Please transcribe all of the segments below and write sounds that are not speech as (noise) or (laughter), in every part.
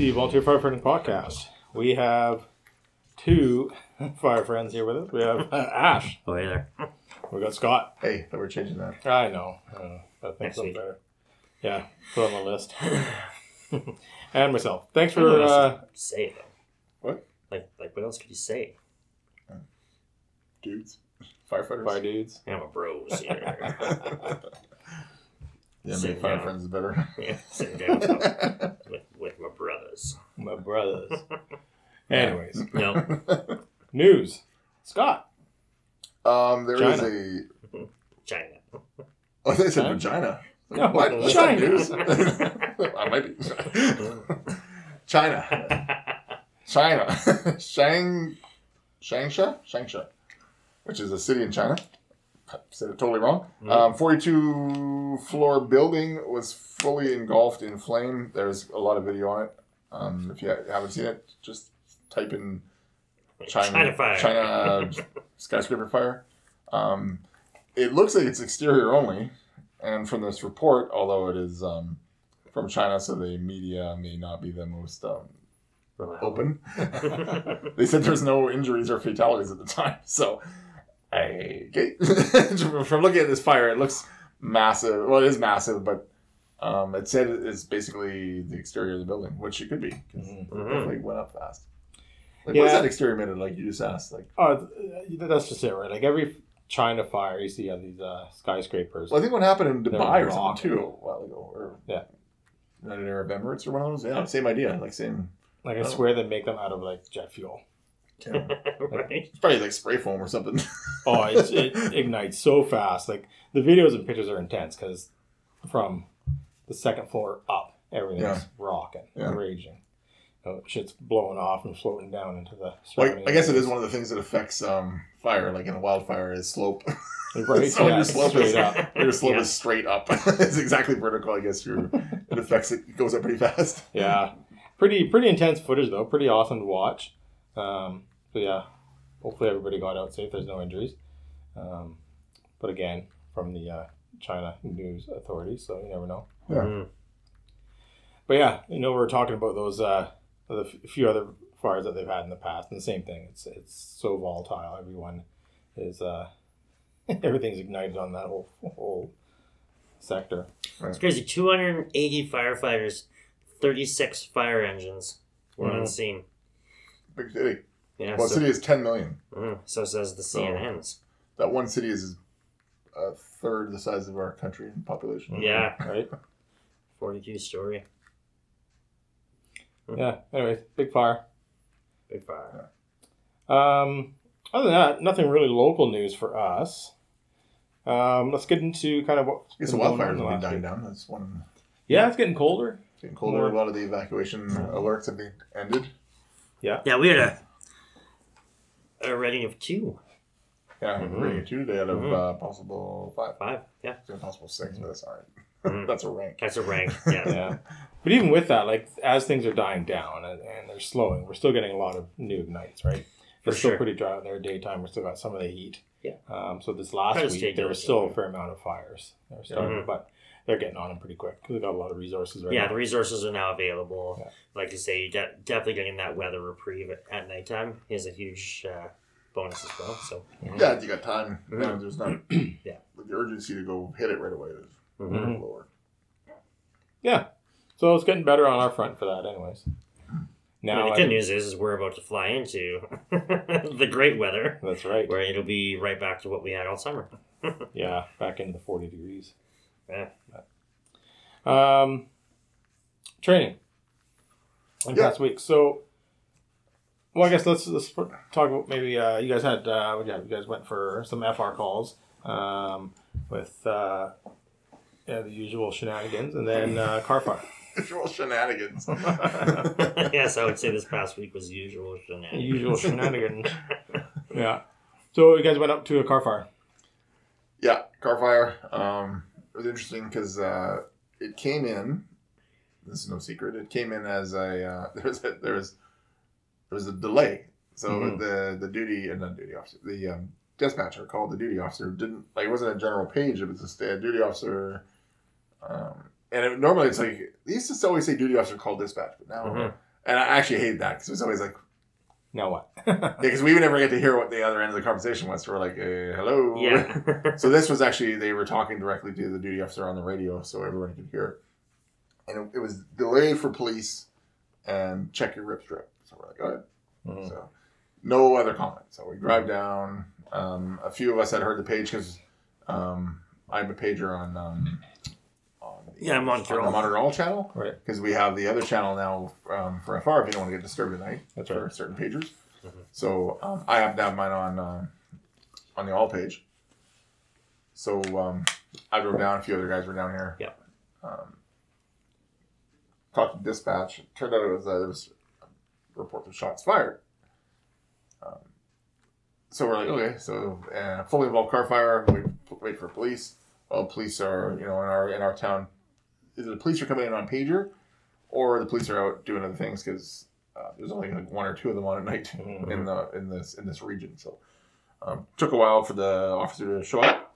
welcome to the Volunteer Firefighting Podcast. We have two (laughs) fire friends here with us. We have uh, Ash. Oh, hey there. We got Scott. Hey, thought we're changing that. I know. Uh, I think Next something week. better. Yeah, put on the list. (laughs) and myself. Thanks I don't know for. what else Uh, to say though. What? Like, like what else could you say? Dudes. Firefighters. fire dudes. I'm a bros (laughs) here. yeah, Sit maybe fire down. friends is better. yeah, sitting down with, with, with my brothers. My brothers. (laughs) Anyways, No, (laughs) news. Scott. um, there is China. a. China. (laughs) Oh, they said Huh? vagina. No, what? What's that China. news? I might be. China. China. Shang. Shangsha? Shangsha. Which is a city in China. I said it totally wrong. Mhm. Um, 42 floor building was fully engulfed in flame. There's a lot of video on it. Um, if you haven't seen it, just type in China, China fire. China (laughs) skyscraper fire. Um, it looks like it's exterior only, and from this report, although it is um, from China, so the media may not be the most um, open. (laughs) they said there's no injuries or fatalities at the time. So, I, okay. (laughs) from looking at this fire, it looks massive. Well, it is massive, but um, it said it's basically the exterior of the building, which it could be. 'cause Mhm. it Mhm. definitely went up fast. Like, Yeah. what's that exterior minute? Like you just asked. Like, Oh, that's just it, right? Like every China fire, you see on these uh, skyscrapers. well, I think what happened in They're Dubai or something too a while ago, or Yeah. United Arab Emirates or one of those. Yeah, same idea. Like same. Like I Oh. swear they make them out of like jet fuel. (laughs) right? It's probably like spray foam or something. (laughs) Oh, it's, it ignites so fast. Like the videos and pictures are intense because from the second floor up, everything's Yeah. rocking, Yeah. raging. You know, shit's blowing off and floating down into the. Like, I guess it is one of the things that affects um, fire, like in a wildfire, is slope. Right, (laughs) So yeah, (laughs) your slope is straight up. Your slope Yeah. is (laughs) straight up. it's exactly vertical. I guess your it affects it. It goes up pretty fast. Yeah, pretty pretty intense footage though. Pretty awesome to watch. Um, so yeah, hopefully everybody got out safe. There's no injuries. Um, but again, from the uh, China news authorities, so you never know. Yeah. Mhm. But yeah, you know, we we're talking about those uh, the f- few other fires that they've had in the past, and the same thing. It's it's so volatile. Everyone is uh, (laughs) everything's ignited on that whole whole sector. It's crazy. 280 firefighters, 36 fire engines were on Mhm. scene. Big city. Yeah, Well, so, city is ten million. Mhm. so says the CNNs. That one city is a third the size of our country in population. Yeah. Right. 42 story. Yeah. Anyways, big fire. Big fire. Um, other than that, nothing really local news for us. Um, let's get into kind of what. I guess the been wildfires will be dying week. down. That's one. Yeah, it's getting colder. It's getting colder. More- A lot of the evacuation alerts have been ended. Yeah. Yeah, we had a, a rating of two. Yeah, Mm-hmm. Mhm. rating two today out of Mhm. uh, possible five. Five. Yeah. It's possible six, but that's all right. Mhm. (laughs) that's a rank. That's a rank. (laughs) Yeah. Yeah. But even with that, like as things are dying down and, and they're slowing, we're still getting a lot of new ignites, right? For It's still sure. pretty dry out there daytime. We're still got some of the heat. Yeah. Um, so this last Try week there was diligent. still a fair amount of fires. They were starting, Mhm. but they're getting on them pretty quick because they got a lot of resources right Yeah, now. the resources are now available. Yeah. Like you say, you're de- definitely getting that weather reprieve at, at nighttime is a huge uh, bonus as well. So, Yeah, you got time. Mhm. Now there's not. (clears throat) Yeah. The urgency to go hit it right away is mhm. Mhm. lower. Yeah. So it's getting better on our front for that, anyways. I mean, Now, the I- good news is, is we're about to fly into (laughs) the great weather, that's right. where it'll be right back to what we had all summer. (laughs) Yeah, back into the 40 degrees. Yeah. Um, training. In Yeah. past week. So, well, I guess let's let's talk about maybe uh, you guys had uh, yeah, you guys went for some FR calls um, with uh, yeah, the usual shenanigans, and then uh, car fire. (laughs) Visual shenanigans. (laughs) yes, I would say this past week was usual shenanigans. usual (laughs) shenanigans. Yeah. So you guys went up to a car fire. Yeah, car fire. Um, it was interesting because uh, it came in. This is no secret. It came in as a uh, there was a, there was there was a delay. So Mhm. the the duty and not duty officer, the um, dispatcher called the duty officer didn't like it wasn't a general page. It was just a duty officer. Um, and it, normally it's like they used to always say duty officer called dispatch, but now Mhm. and I actually hate that because it was always like Now what? (laughs) yeah, because we would never get to hear what the other end of the conversation was. So we're like, uh, hello. Yeah. (laughs) (laughs) So this was actually they were talking directly to the duty officer on the radio, so everyone could hear. it. And it, it was delay for police and check your rip strip. So we're like, go ahead. Mhm. So no other comment. So we drive down. Um, a few of us had heard the page because um, I'm a pager on um, on the, Yeah, Montreal. on the Montreal channel Right. because we have the other channel now um, for FR if you don't want to get disturbed at night That's for right. certain pagers. Mhm. So um, I have to have mine on um, on the all page. So um, I drove down. A few other guys were down here. Yep. Um, talked to dispatch. Turned out it was uh, there was a report of shots fired. Um, so we're like, okay, so uh, fully involved car fire. Wait, wait for police. Well, police are you know in our in our town. Either the police are coming in on pager, or the police are out doing other things because uh, there's only like one or two of them on at night Mhm. (laughs) in the in this in this region. So um, took a while for the officer to show up.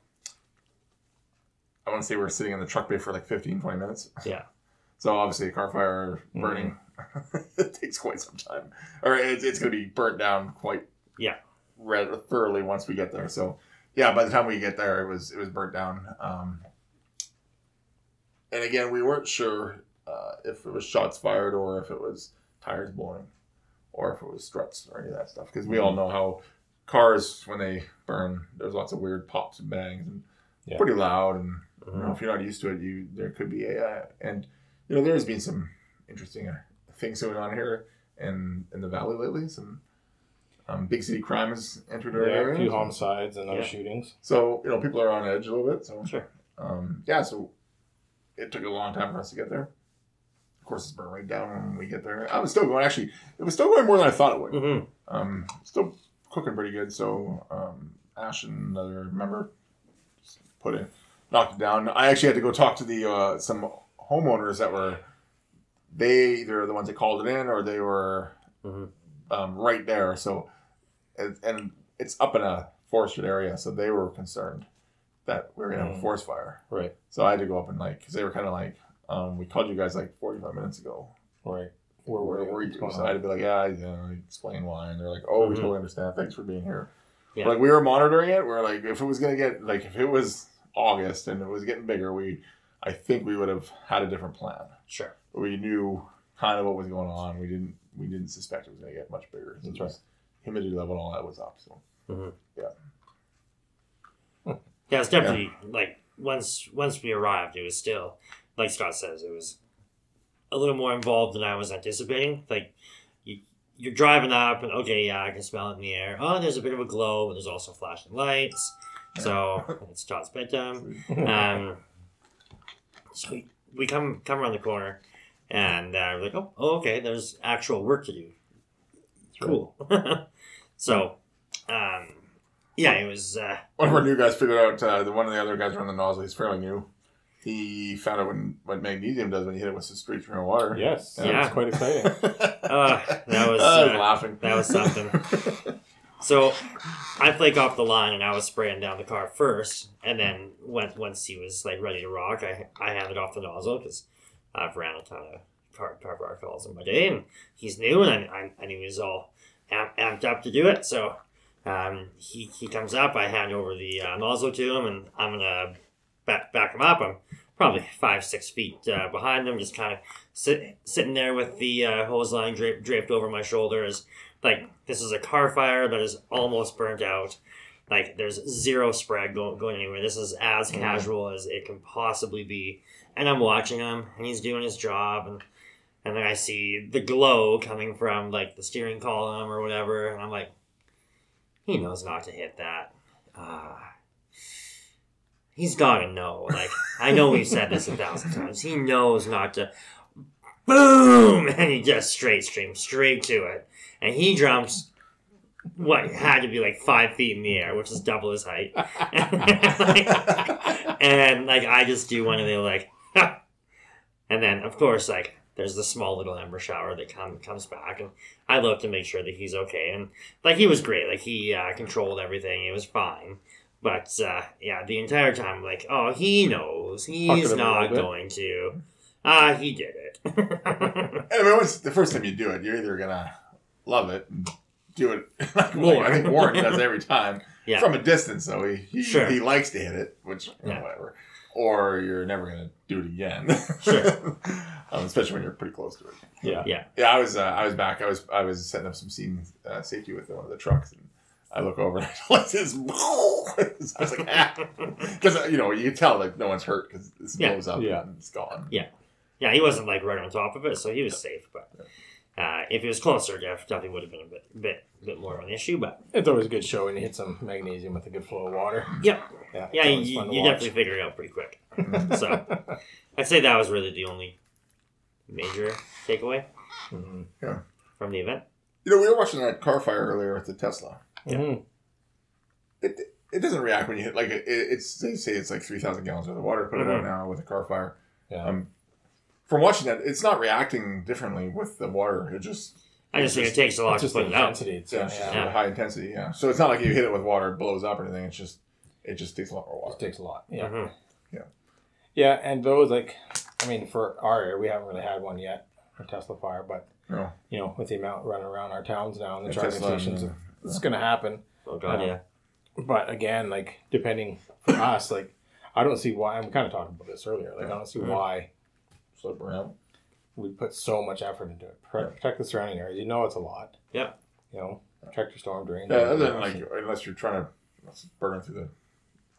I want to say we were sitting in the truck bay for like 15, 20 minutes. Yeah. (laughs) So obviously a car fire burning (laughs) it takes quite some time, or it's, it's going to be burnt down quite Yeah. red thoroughly once we get there. So yeah, by the time we get there, it was it was burnt down. Um, and again, we weren't sure uh, if it was shots fired or if it was tires blowing, or if it was struts or any of that stuff. Because we all know how cars when they burn, there's lots of weird pops and bangs and Yeah. pretty loud. And you know, Mhm. if you're not used to it, you there could be a uh, and you know there's been some interesting things going on here in in the valley lately. Some um, big city crime has entered our Yeah, area. a few homicides and other Yeah. shootings. So you know people are on edge a little bit. So Sure. um, yeah, so it took a long time for us to get there. Of course, it's burned right down when we get there. I was still going. Actually, it was still going more than I thought it would. Mhm. Um, still cooking pretty good. So um, Ash and another member just put it, knocked it down. I actually had to go talk to the uh, some homeowners that were they either are the ones that called it in or they were Mhm. um, right there. So and, and it's up in a forested area, so they were concerned that we were gonna have a Mm. forest fire. Right. So I had to go up and like because they were kind of like um, we called you guys like forty five minutes ago Right. where, where you? were you? So? I had to be like, yeah, you know, explain why. And they're like, oh, we Mhm. totally understand. Thanks for being here. Yeah. Like we were monitoring it. We're like, if it was gonna get like if it was August and it was getting bigger, we, I think we would have had a different plan. Sure. We knew kind of what was going on. We didn't we didn't suspect it was gonna get much bigger. That's mm-hmm. It was- Humidity level and all that was up. So mm-hmm. hmm. Yeah, it's definitely like once once we arrived, it was still like Scott says, it was a little more involved than I was anticipating. Like you, you're driving up, and okay, yeah, I can smell it in the air. Oh, there's a bit of a glow, but there's also flashing lights. So (laughs) it's Scott's bedtime. (laughs) Um, so we, we come come around the corner, and uh, we're like, oh, oh, okay, there's actual work to do. Cool. (laughs) so, um, yeah, it was. Uh, one of our new guys figured out uh, the one of the other guys around the nozzle. He's fairly new. He found out when, what magnesium does when you hit it with the straight from water. Yes. Yeah. That's quite exciting. (laughs) Uh, that was, (laughs) I was uh, laughing. that was something. So I flake off the line and I was spraying down the car first, and then when, once he was like ready to rock, I I handed off the nozzle because I've ran a ton of car car bar calls my day, and he's new, and I, I, knew he was all amp, amped up to do it. So um, he he comes up, I hand over the uh, nozzle to him, and I'm gonna back back him up. I'm probably five six feet uh, behind him, just kind of sit, sitting there with the uh, hose line draped draped over my shoulders like this is a car fire that is almost burnt out like there's zero spread going, going anywhere this is as Mhm. casual as it can possibly be and i'm watching him and he's doing his job and and then i see the glow coming from like the steering column or whatever and i'm like he knows not to hit that. Uh, he's gotta know like i know we've said this a thousand times. He knows not to boom (laughs) and he just straight stream straight to it. And he jumps what had to be like five feet in the air, which is double his height. (laughs) (laughs) and like I just do one of the like, and then of course like there's the small little ember shower that come, comes back, and I look to make sure that he's okay, and like he was great, like he uh, controlled everything, it was fine, But uh, yeah, the entire time, like, oh, he knows. He's it up a not going to. Ah, he did it. And I mean, once the first time you do it, you're either gonna love it and do it. (laughs) Like, More. I think Warren does every time Yeah. from a distance, though. He he, Sure. he likes to hit it, which you know, Yeah. whatever. Or you're never gonna do it again. Sure. (laughs) um, especially when you're pretty close to it. Yeah. Yeah, yeah. I was uh, I was back. I was I was setting up some scene uh, safety with one of the trucks, and I look over and (laughs) I like this. (laughs) I was like, ah, because you know you can tell like no one's hurt because this Yeah. blows up Yeah. and it's gone. Yeah, yeah, he wasn't like right on top of it, so he was safe. But uh, if it was closer, Jeff definitely would have been a bit, bit, bit more of an issue. But It's always a good show when you hit some magnesium with a good flow of water. yeah, Yeah, yeah, it's you, fun you definitely figure it out pretty quick. So I'd say that was really the only major takeaway Mhm. from the event. You know, we were watching that car fire earlier with the Tesla. Mhm. It it doesn't react when you hit like it, it's they say it's like three thousand gallons worth of water. Put it out now with a car fire. Yeah. Um, from watching that, it's not reacting differently with the water. It just I just think it takes a lot It's to just the put it out. intensity. It's, yeah, yeah, it's yeah. just a high intensity. Yeah, so it's not like you hit it with water, it blows up or anything. It's just it just takes a lot more water. It takes a lot. Yeah. Mhm. Yeah, and those like, I mean, for our area, we haven't really had one yet, a Tesla fire, but No. you know, with the amount running around our towns now and the Yeah, charging Tesla and, stations, uh, it's going to happen. Oh god, Yeah. yeah. But again, like depending for us, like I don't see why. I'm kind of talking about this earlier. Like I don't see Mhm. why So it burn out. we put so much effort into it. Pro- Protect the surrounding areas. You know, it's a lot. Yeah. You know, protect your storm drains. Yeah, other than like unless you're trying to burn it's through the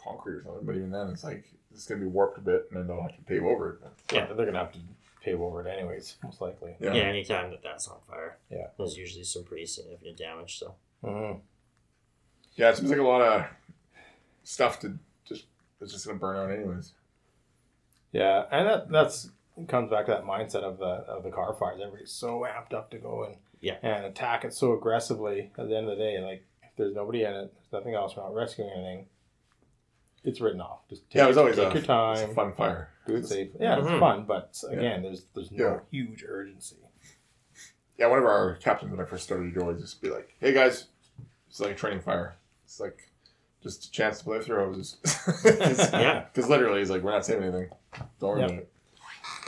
concrete or something, but even then it's like it's gonna be warped a bit, and then they'll have to pave over it. yeah, they're gonna have to pave over it anyways, most likely. yeah, Yeah. anytime that that's on fire, Yeah. there's usually some pretty significant damage. So hmm Yeah, it seems like a lot of stuff to just it's just gonna burn out anyways. Yeah, and that that's it comes back to that mindset of the of the car fires. Everybody's so amped up to go and Yeah. and attack it so aggressively. At the end of the day, like if there's nobody in it, there's nothing else. We're not rescuing anything. It's written off. Just take, yeah, it was always take a, your it's time, a fun fire. do it safe. Yeah, Mhm. it's fun, but again, there's there's no Yeah. huge urgency. Yeah, one of our captains when I first started, he'd always just be like, "Hey guys, it's like a training fire. It's like just a chance to play with your hoses." Yeah. because literally, he's like, "We're not saving anything. Don't worry Yep. about it."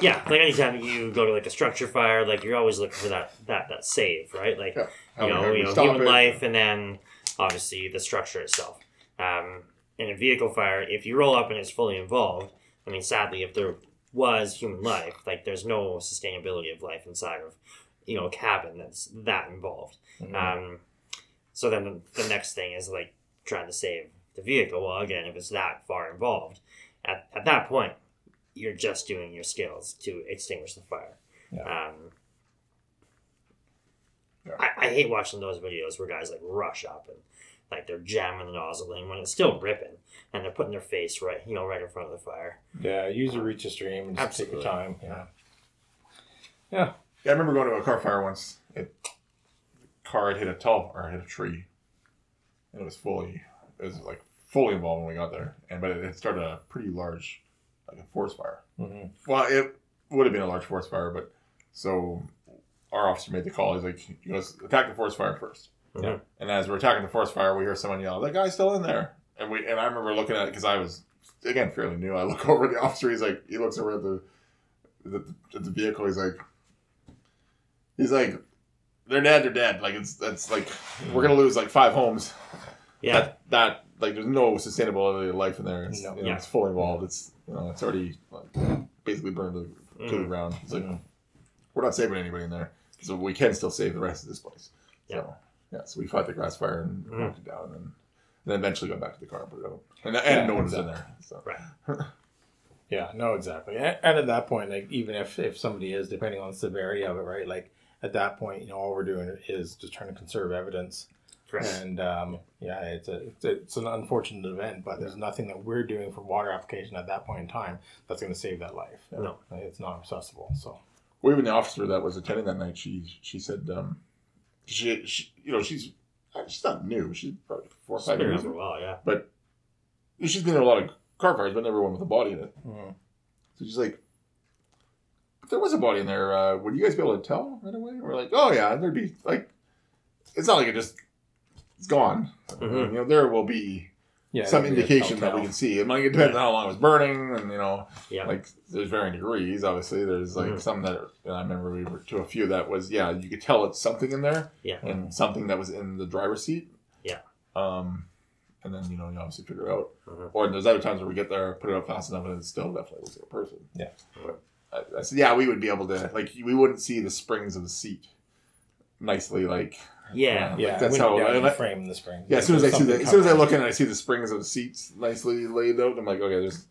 Yeah, like anytime you go to like a structure fire, like you're always looking for that that that save, right? Like Yeah. You know, you know, human it. life, and then obviously the structure itself. Um, in a vehicle fire, if you roll up and it's fully involved, I mean, sadly, if there was human life, like there's no sustainability of life inside of, you know, a cabin that's that involved. Mhm. Um, so then the, the next thing is like trying to save the vehicle. Well, again, if it's that far involved, at, at that point, you're just doing your skills to extinguish the fire. Yeah. Um, Yeah. I, I hate watching those videos where guys like rush up and like they're jamming the nozzle in when it's still ripping and they're putting their face right, you know, right in front of the fire. yeah, use your reach of stream and just Absolutely. take your time. Yeah. Yeah, I remember going to a car fire once. It, the car had hit a tall or hit a tree, and it was fully, it was like fully involved when we got there. And but it had started a pretty large, like a forest fire. hmm Well, it would have been a large forest fire, but so our officer made the call. He's like, "You guys attack the forest fire first. Mhm. And as we're attacking the forest fire, we hear someone yell, "That guy's still in there!" And we and I remember looking at it because I was again fairly new. I look (laughs) over at the officer. He's like, he looks over at the the, at the vehicle. He's like, he's like, they're dead. They're dead. Like it's that's like we're gonna lose like five homes. Yeah. That, that like there's no sustainability of life in there. It's, No. you know, Yeah. it's fully involved. It's you know it's already like basically burned to, to the Mhm. ground. It's like Mhm. we're not saving anybody in there, so we can still save the rest of this place. Yeah. So yeah, so we fought the grass fire and Mhm. knocked it down, and then, and then eventually got back to the car and put it out. And, and Yeah, no one was in there. So Right. (laughs) Yeah, no, exactly. And, and at that point, like even if if somebody is, depending on the severity of it, right? Like at that point, you know, all we're doing is just trying to conserve evidence. Correct. And um, yeah, it's a, it's a it's an unfortunate event, but there's nothing that we're doing for water application at that point in time that's going to save that life. No. It's not accessible. So well, even the officer that was attending that night, she she said, um, she, she you know she's she's not new. She's probably four or five years. around for a while, yeah. But she's been in a lot of car fires, but never one with a body in it. mm, So she's like, if there was a body in there, uh, would you guys be able to tell right away? We're like, oh yeah, there'd be like, it's not like it just it's gone. Mhm. You know, there will be Yeah, some that'd be a indication that we can see. It depends on how long it was burning, and you know, Yeah. like there's varying degrees. Obviously, there's like Mhm. some that you know, I remember we were to a few that was yeah, you could tell it's something in there, Yeah. and something that was in the driver's seat. Yeah. Um, and then you know you obviously figure it out. Mhm. Or there's other times where we get there, put it up fast enough, and it still definitely looks like a person. Yeah. But I, I said, yeah, we would be able to like we wouldn't see the springs of the seat nicely like Yeah. Like, Yeah, that's that's how- how I- frame in the spring. yeah, as soon as I see the, as soon as I look in at and I see the springs of the seats nicely laid out, I'm like, okay, there's,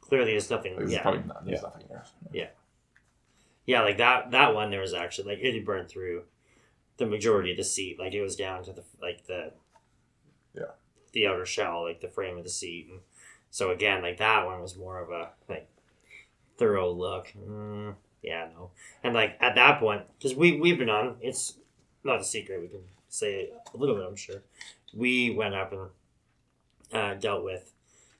Clearly, there's nothing. there's Yeah. probably not, there's Yeah. nothing there. Yeah, yeah, like that. That one, there was actually like it had burned through the majority of the seat. Like it was down to the like the Yeah. the outer shell, like the frame of the seat. And so again, like that one was more of a like thorough look. Mm, yeah, no, and like at that point, because we we've been on. It's not a secret. We can say a little bit. I'm sure. We went up and uh, dealt with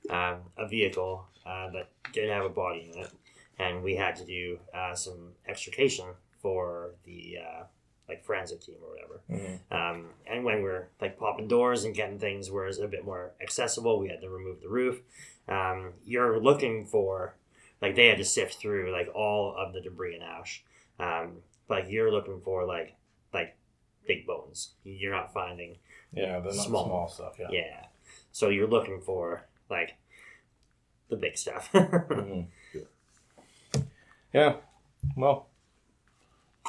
um, a vehicle uh, that didn't have a body in it and we had to do uh, some extrication for the uh, like forensic team or whatever. Mhm. Um, and when we're like popping doors and getting things where it's a bit more accessible, we had to remove the roof. Um, you're looking for like they had to sift through like all of the debris and ash. Um, like you're looking for like like big bones. You're not finding Yeah, the Small. small, stuff. Yeah. yeah. So you're looking for like the big stuff. (laughs) Mhm. Yeah. Well,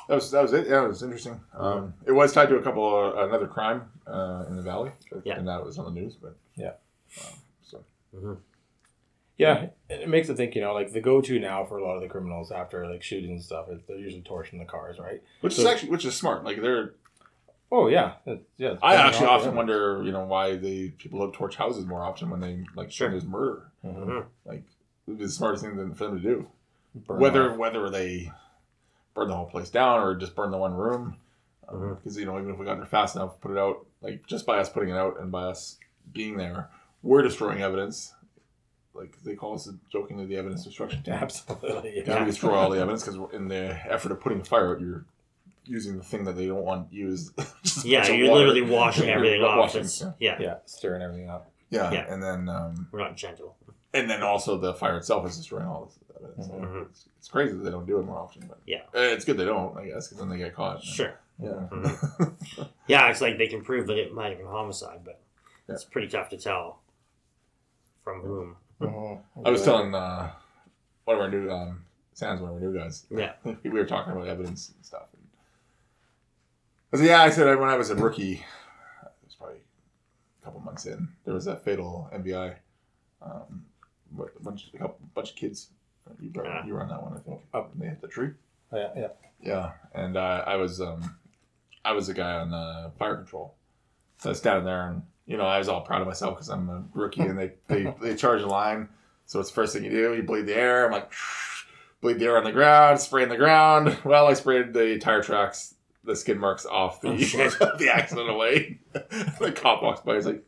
That was that was it. Yeah, it was interesting. Um, it was tied to a couple of, another crime uh, in the valley, Yeah. and that was on the news. But Yeah. um, so yeah, it it makes me think. You know, like the go-to now for a lot of the criminals after like shootings and stuff is they're usually torching the cars, right? which So- is actually which is smart. Like they're, Oh yeah, yeah. I actually often yeah. wonder, you know, why they people don't torch houses more often when they like Sure. there's murder. Mhm. Like it would be the smartest thing for them to do. Burn whether off. whether they burn the whole place down or just burn the one room because Mhm. you know even if we got there fast enough put it out like just by us putting it out and by us being there we're destroying evidence like they call us jokingly the evidence destruction team (laughs) absolutely. Because we destroy all the evidence because in the effort of putting the fire out you're using the thing that they don't want used (laughs) Just yeah, you're water. literally washing everything off. washing, yeah. yeah. Yeah, stirring everything up. yeah Yeah. and then um, we're not gentle. and then also the fire itself is destroying all this evidence Mhm. it's, it's crazy that they don't do it more often but Yeah. Eh, it's good they don't i guess because then they get caught Sure. yeah (laughs) Yeah, it's like they can prove that it might have been homicide, but Yeah. it's pretty tough to tell from whom. (laughs) I was telling uh, one of our new um, Sam's one of our new guys. Yeah. we were talking about evidence and stuff. And I said, "Yeah," I said when I was a rookie, it was probably a couple months in. There was that fatal MVI. Um, what a bunch, a couple, bunch of kids. You were, Yeah. you were on that one, I think. Up. and they hit the tree. Oh, yeah, yeah. Yeah, and uh, I was um, I was the guy on uh, fire control. So I was down there, and you know, I was all proud of myself because I'm a rookie, and they (laughs) they they charge the line. So it's the first thing you do. You bleed the air. I'm like, (sniffs) bleed the air on the ground, spray spraying the ground. (laughs) Well, I sprayed the tire tracks, the skid marks off the Oh, (laughs) the accident away. (laughs) the cop walks by. He's like.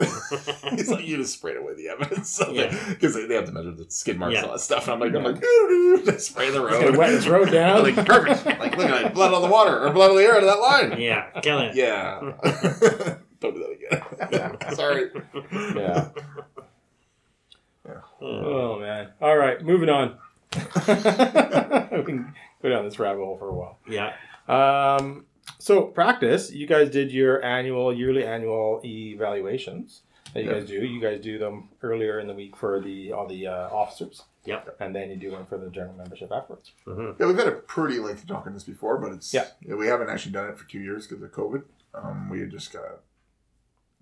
(laughs) He's like, you just sprayed away the evidence. Yeah. Because they, they have to measure the skid marks and all that stuff. And I'm like, I'm like, doo-doo-doo, just spray the It's road. wet this road down. like, perfect. Like, look at it. Blood on the water or blood on the air to that line. yeah, killing it. Yeah. Don't do that again. Sorry. yeah. Uh, Oh man. All right, moving on. we can go down this rabbit hole for a while. yeah, Um, so practice, you guys did your annual, yearly annual evaluations that you Yeah. guys do. You guys do them earlier in the week for the all the uh, officers. Yep. And then you do one for the general membership afterwards. mhm. Yeah, we've had a pretty lengthy talk on this before, but it's Yeah. we haven't actually done it for two years because of COVID. Um, we had just kind of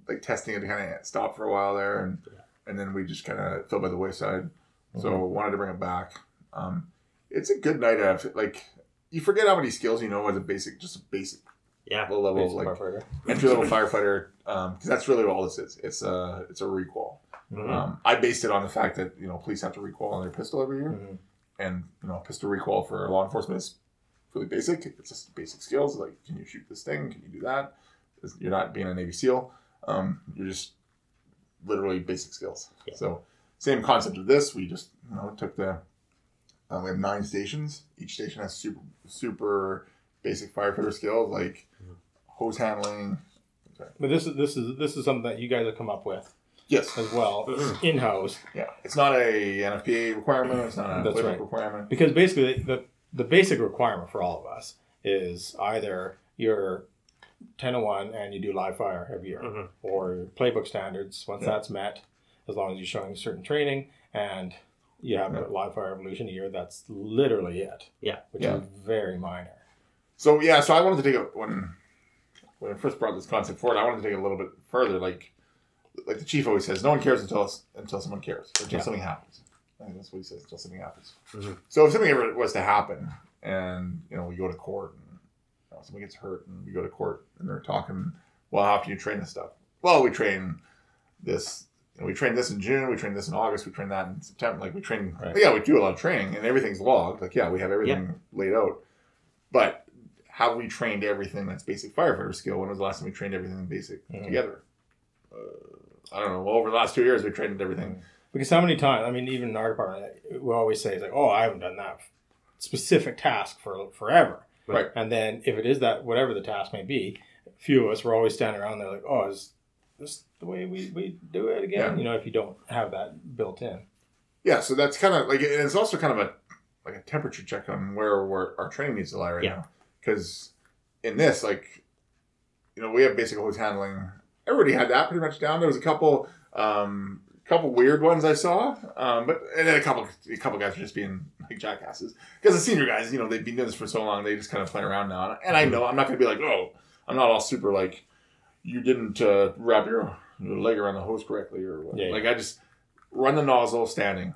like testing it kind of stopped for a while there, and and then we just kind of fell by the wayside. So Mm-hmm. wanted to bring it back. Um, it's a good night of like you forget how many skills you know as a basic, just a basic yeah, low level like firefighter. entry level firefighter. Um, Because that's really all this is. It's a it's a requal. Mhm. Um, I based it on the fact that you know police have to requal on their pistol every year, Mhm. and you know pistol recall for law enforcement is really basic. It's just basic skills like can you shoot this thing? Can you do that? You're not being a Navy SEAL. Um, you're just literally basic skills. Yeah. So same concept of this. We just you know took the uh, we have nine stations. Each station has super super basic firefighter skills like Mhm. hose handling, But this is this is this is something that you guys have come up with Yes. as well Mhm. in house Yeah. It's not a NFPA requirement. It's not a That's right. requirement. because basically the the basic requirement for all of us is either you're 10 to 1 and you do live fire every year Mhm. or playbook standards once Yeah. that's met as long as you're showing certain training and you have Yeah. a live fire evolution a year that's literally it Yeah. which Yeah. is very minor So yeah, so I wanted to take it when when I first brought this concept forward. I wanted to take it a little bit further. Like like the chief always says, no one cares until us, until someone cares or until Yeah. something happens. I think that's what he says. Until something happens. Mhm. So if something ever was to happen, and you know we go to court and you know, somebody gets hurt, and we go to court and they're talking, well, how can you train this stuff? Well, we train this. You know, we train this in June. We train this in August. We train that in September. Like we train. Right. Yeah, we do a lot of training, and everything's logged. Like yeah, we have everything laid out. But have we trained everything that's basic firefighter skill? When was the last time we trained everything basic Mhm. together? Uh, I don't know. Well, over the last two years, we trained everything. because how many times i mean even in our department we always say it's like oh i haven't done that specific task for forever Right. and then if it is that whatever the task may be a few of us were always standing around there like oh is this the way we, we do it again Yeah. you know if you don't have that built in Yeah, so that's kind of like, it's also kind of a like a temperature check on where where our training needs to lie right Yeah. now. Because in this, like, you know, we have basic hose handling. Everybody had that pretty much down. There was a couple, um, couple weird ones I saw, um, but and then a couple, a couple guys were just being like jackasses. Because the senior guys, you know, they've been doing this for so long, they just kind of play around now. And I know I'm not gonna be like, oh, I'm not all super like, you didn't uh, wrap your, your leg around the hose correctly or what. Yeah, like I just run the nozzle standing.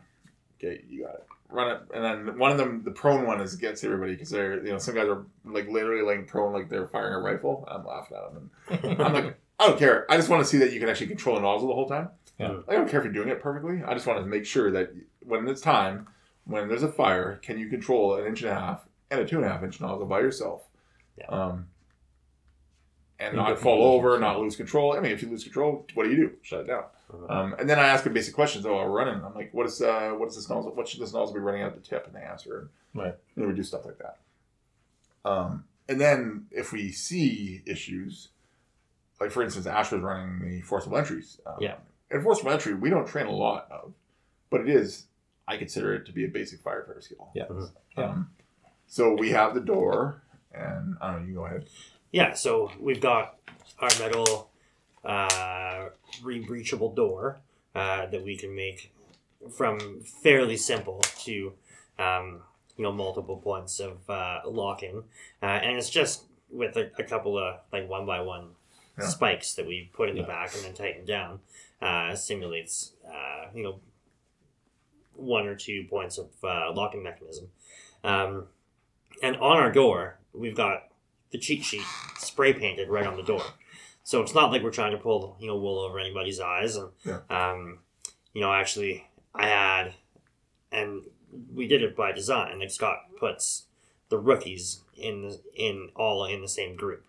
Okay, you got it. Run it, and then one of them, the prone one, is gets everybody because they're you know some guys are like literally laying prone like they're firing a rifle. I'm laughing at them. And I'm like, (laughs) I don't care. I just want to see that you can actually control a nozzle the whole time. Yeah. I don't care if you're doing it perfectly. I just want to make sure that when it's time, when there's a fire, can you control an inch and a half and a two and a half inch nozzle by yourself? Yeah. Um, and In not fall over, not lose control. I mean, if you lose control, what do you do? Shut it down. Mhm. Um, and then I ask them basic questions. Oh, we're running. I'm like, what is uh, what is this nozzle? What should this nozzle be running at the tip? And they answer. Right. And we do stuff like that. Um, and then if we see issues, like for instance, Ash was running the forcible entries. Um, Yeah. And forcible entry, we don't train a lot of, but it is. I consider it to be a basic firefighter skill. Yeah. Mhm. Yeah. Um, so we have the door, and I don't know. You go ahead. Yeah, so we've got our metal uh, rebreachable door uh, that we can make from fairly simple to um, you know multiple points of uh, locking, uh, and it's just with a, a couple of like one by one Yeah. spikes that we put in Yeah. the back and then tighten down. Uh, simulates uh, you know one or two points of uh, locking mechanism, um, and on our door we've got the cheat sheet spray painted right on the door. So it's not like we're trying to pull you know wool over anybody's eyes. And Yeah. um, you know, actually, I had, and we did it by design. Like Scott puts the rookies in the, in all in the same group.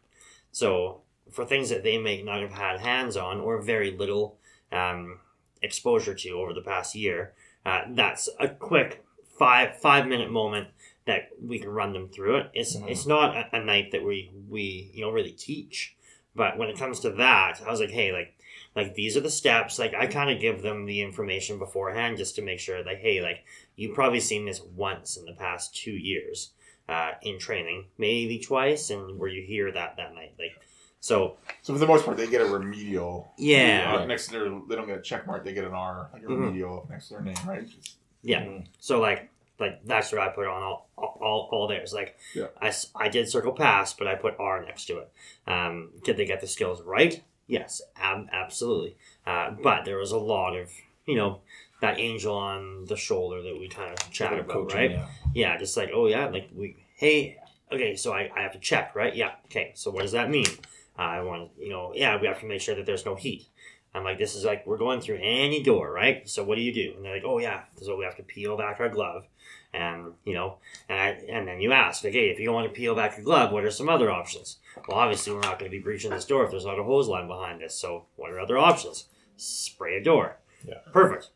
So for things that they may not have had hands on or very little um, exposure to over the past year, uh, that's a quick five five minute moment that we can run them through it. It's Mhm. it's not a, a night that we we you know really teach, but when it comes to that, I was like, hey, like like these are the steps. Like I kind of give them the information beforehand just to make sure that hey, like you've probably seen this once in the past two years uh, in training, maybe twice, and where you hear that that night, like so So for the most part, they get a remedial. yeah. Uh, next to their, they don't get a check mark. They get an R, like a Mhm. remedial next to their name, right? Just- Yeah. Mm. So like like that's what I put on all all, all theirs. Like Yeah. I, I did circle pass, but I put R next to it. Um, did they get the skills right? Yes, ab- absolutely. Uh, but there was a lot of you know that angel on the shoulder that we kind of chatted about, coaching, right? yeah. Yeah, just like oh yeah, like we hey okay, so I, I have to check, right? Yeah, okay. So what does that mean? I want you know yeah we have to make sure that there's no heat. I'm like, this is like we're going through any door, right? So what do you do? And they're like, oh yeah, so we have to peel back our glove, and you know, and I, and then you ask, like, hey, if you don't want to peel back your glove, what are some other options? Well, obviously we're not going to be breaching this door if there's not a hose line behind us. So what are other options? Spray a door. Yeah. Perfect.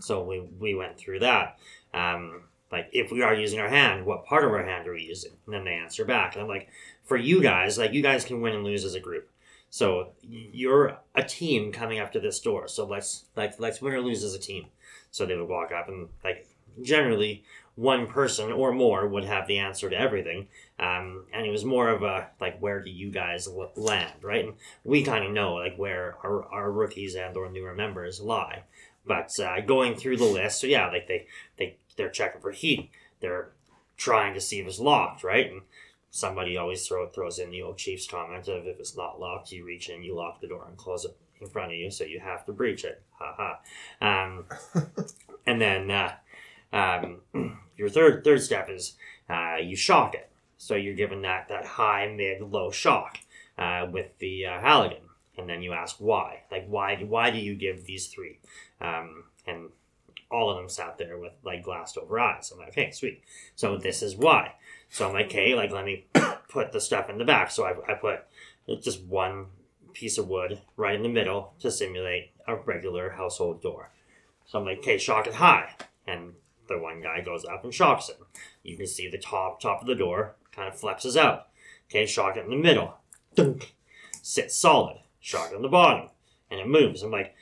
So we we went through that. Um, like if we are using our hand, what part of our hand are we using? And then they answer back, and I'm like, for you guys, like you guys can win and lose as a group. So you're a team coming up to this door. So let's like let's win or lose as a team. So they would walk up and like generally one person or more would have the answer to everything. Um, and it was more of a like where do you guys land, right? And we kind of know like where our, our rookies and or newer members lie. But uh, going through the list, so yeah, like they they they're checking for heat. They're trying to see if it's locked, right? And somebody always throw throws in the old Chiefs comment of if it's not locked, you reach in, you lock the door and close it in front of you, so you have to breach it. Ha ha. Um, (laughs) and then uh, um, (clears throat) your third third step is uh, you shock it. So you're given that that high, mid, low shock uh, with the uh, Halligan, and then you ask why. Like why why do you give these three? Um, and all of them sat there with like glassed over eyes. I'm like, okay, sweet. So this is why. So I'm like, okay, like let me (coughs) put the stuff in the back. So I, I put just one piece of wood right in the middle to simulate a regular household door. So I'm like, okay, shock it high. And the one guy goes up and shocks it. You can see the top top of the door kind of flexes out. Okay, shock it in the middle. Dunk. Sits solid. Shock it in the bottom. And it moves. I'm like,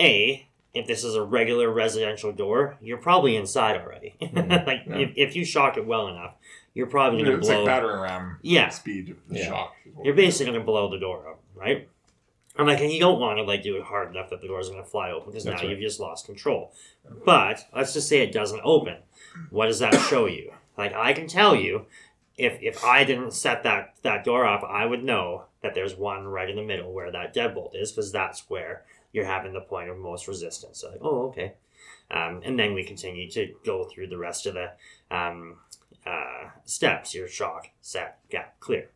A, if this is a regular residential door, you're probably inside already. (laughs) Mhm. like if, if you shock it well enough, you're probably gonna blow. it's like battering ram Yeah. speed Yeah. shock. you're basically gonna blow the door up, right? I'm like, and you don't want to like do it hard enough that the door's gonna fly open because now right. you've just lost control. But let's just say it doesn't open. What does that show you? Like I can tell you, if if I didn't set that that door up, I would know that there's one right in the middle where that deadbolt is because that's where you're having the point of most resistance. So like, oh okay, um, and then we continue to go through the rest of the um, uh, steps. Your shock, set, gap, clear.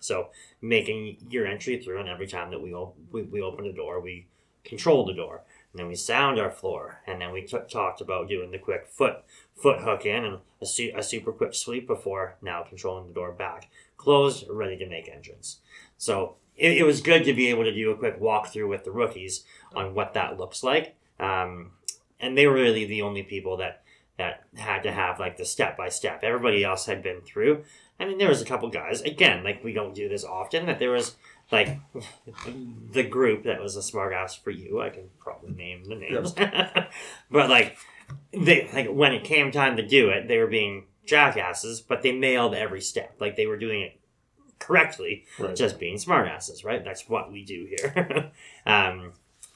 So making your entry through, and every time that we, op- we, we open the door, we control the door. And then we sound our floor, and then we t- talked about doing the quick foot foot hook in and a, su- a super quick sweep before now controlling the door back, closed, ready to make entrance. So it, it was good to be able to do a quick walkthrough with the rookies on what that looks like. Um, and they were really the only people that that had to have like the step by step. Everybody else had been through. I mean, there was a couple guys. Again, like we don't do this often. That there was like (laughs) the group that was a smart ass for you. I can probably name the names, (laughs) but like they like when it came time to do it, they were being jackasses, but they nailed every step. Like they were doing it correctly, Right. just being smartasses, right? That's what we do here. (laughs) um,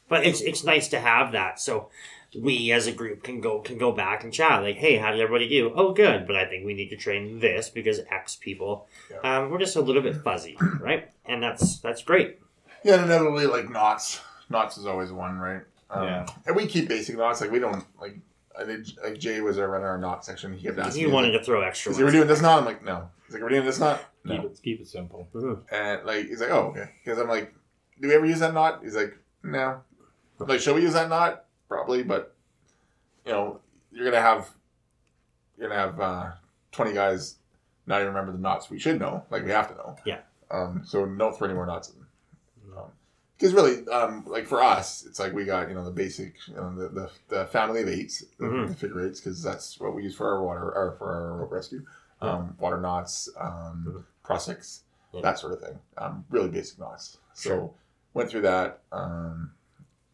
but it's it's nice to have that. So we as a group can go can go back and chat like, hey, how did everybody do? Oh, good. But I think we need to train this because X people, um, we're just a little bit fuzzy, (clears throat) right? And that's that's great. Yeah, and inevitably, like knots. Knots is always one, right? Um, Yeah. And we keep basic knots. Like we don't like. I did. Like Jay was our runner our knot section. He kept asking. You me, wanted like, to throw extra. Is he, we're doing this knot? I'm like, no. He's like, we're doing this knot? Keep it keep it simple. Mhm. And like, he's like, oh, okay. Because I'm like, do we ever use that knot? He's like, no. Like, should we use that knot? Probably, but you know, you're gonna have you're gonna have uh, 20 guys not even remember the knots we should know. Like, we have to know. Yeah. Um. So don't throw any more knots in. Because really, um, like for us, it's like we got you know the basic, you know, the the, the family of eights, the, Mhm. the figure eights, because that's what we use for our water or for our rope rescue, um, water knots, um, Prusiks, Yeah. that sort of thing. Um, really basic knots. Sure. So went through that, um,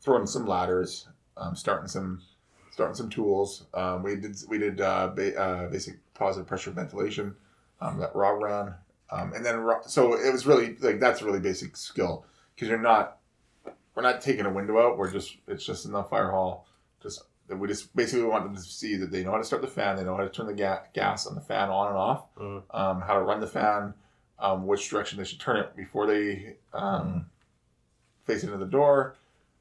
throwing some ladders, um, starting some starting some tools. Um, we did we did uh, ba- uh, basic positive pressure ventilation, um, that Rob ran, um, and then so it was really like that's a really basic skill because you're not we're not taking a window out. We're just it's just in the fire hall. Just we just basically want them to see that they know how to start the fan, they know how to turn the ga- gas on the fan on and off, um, how to run the fan, um, which direction they should turn it before they um, face into the door,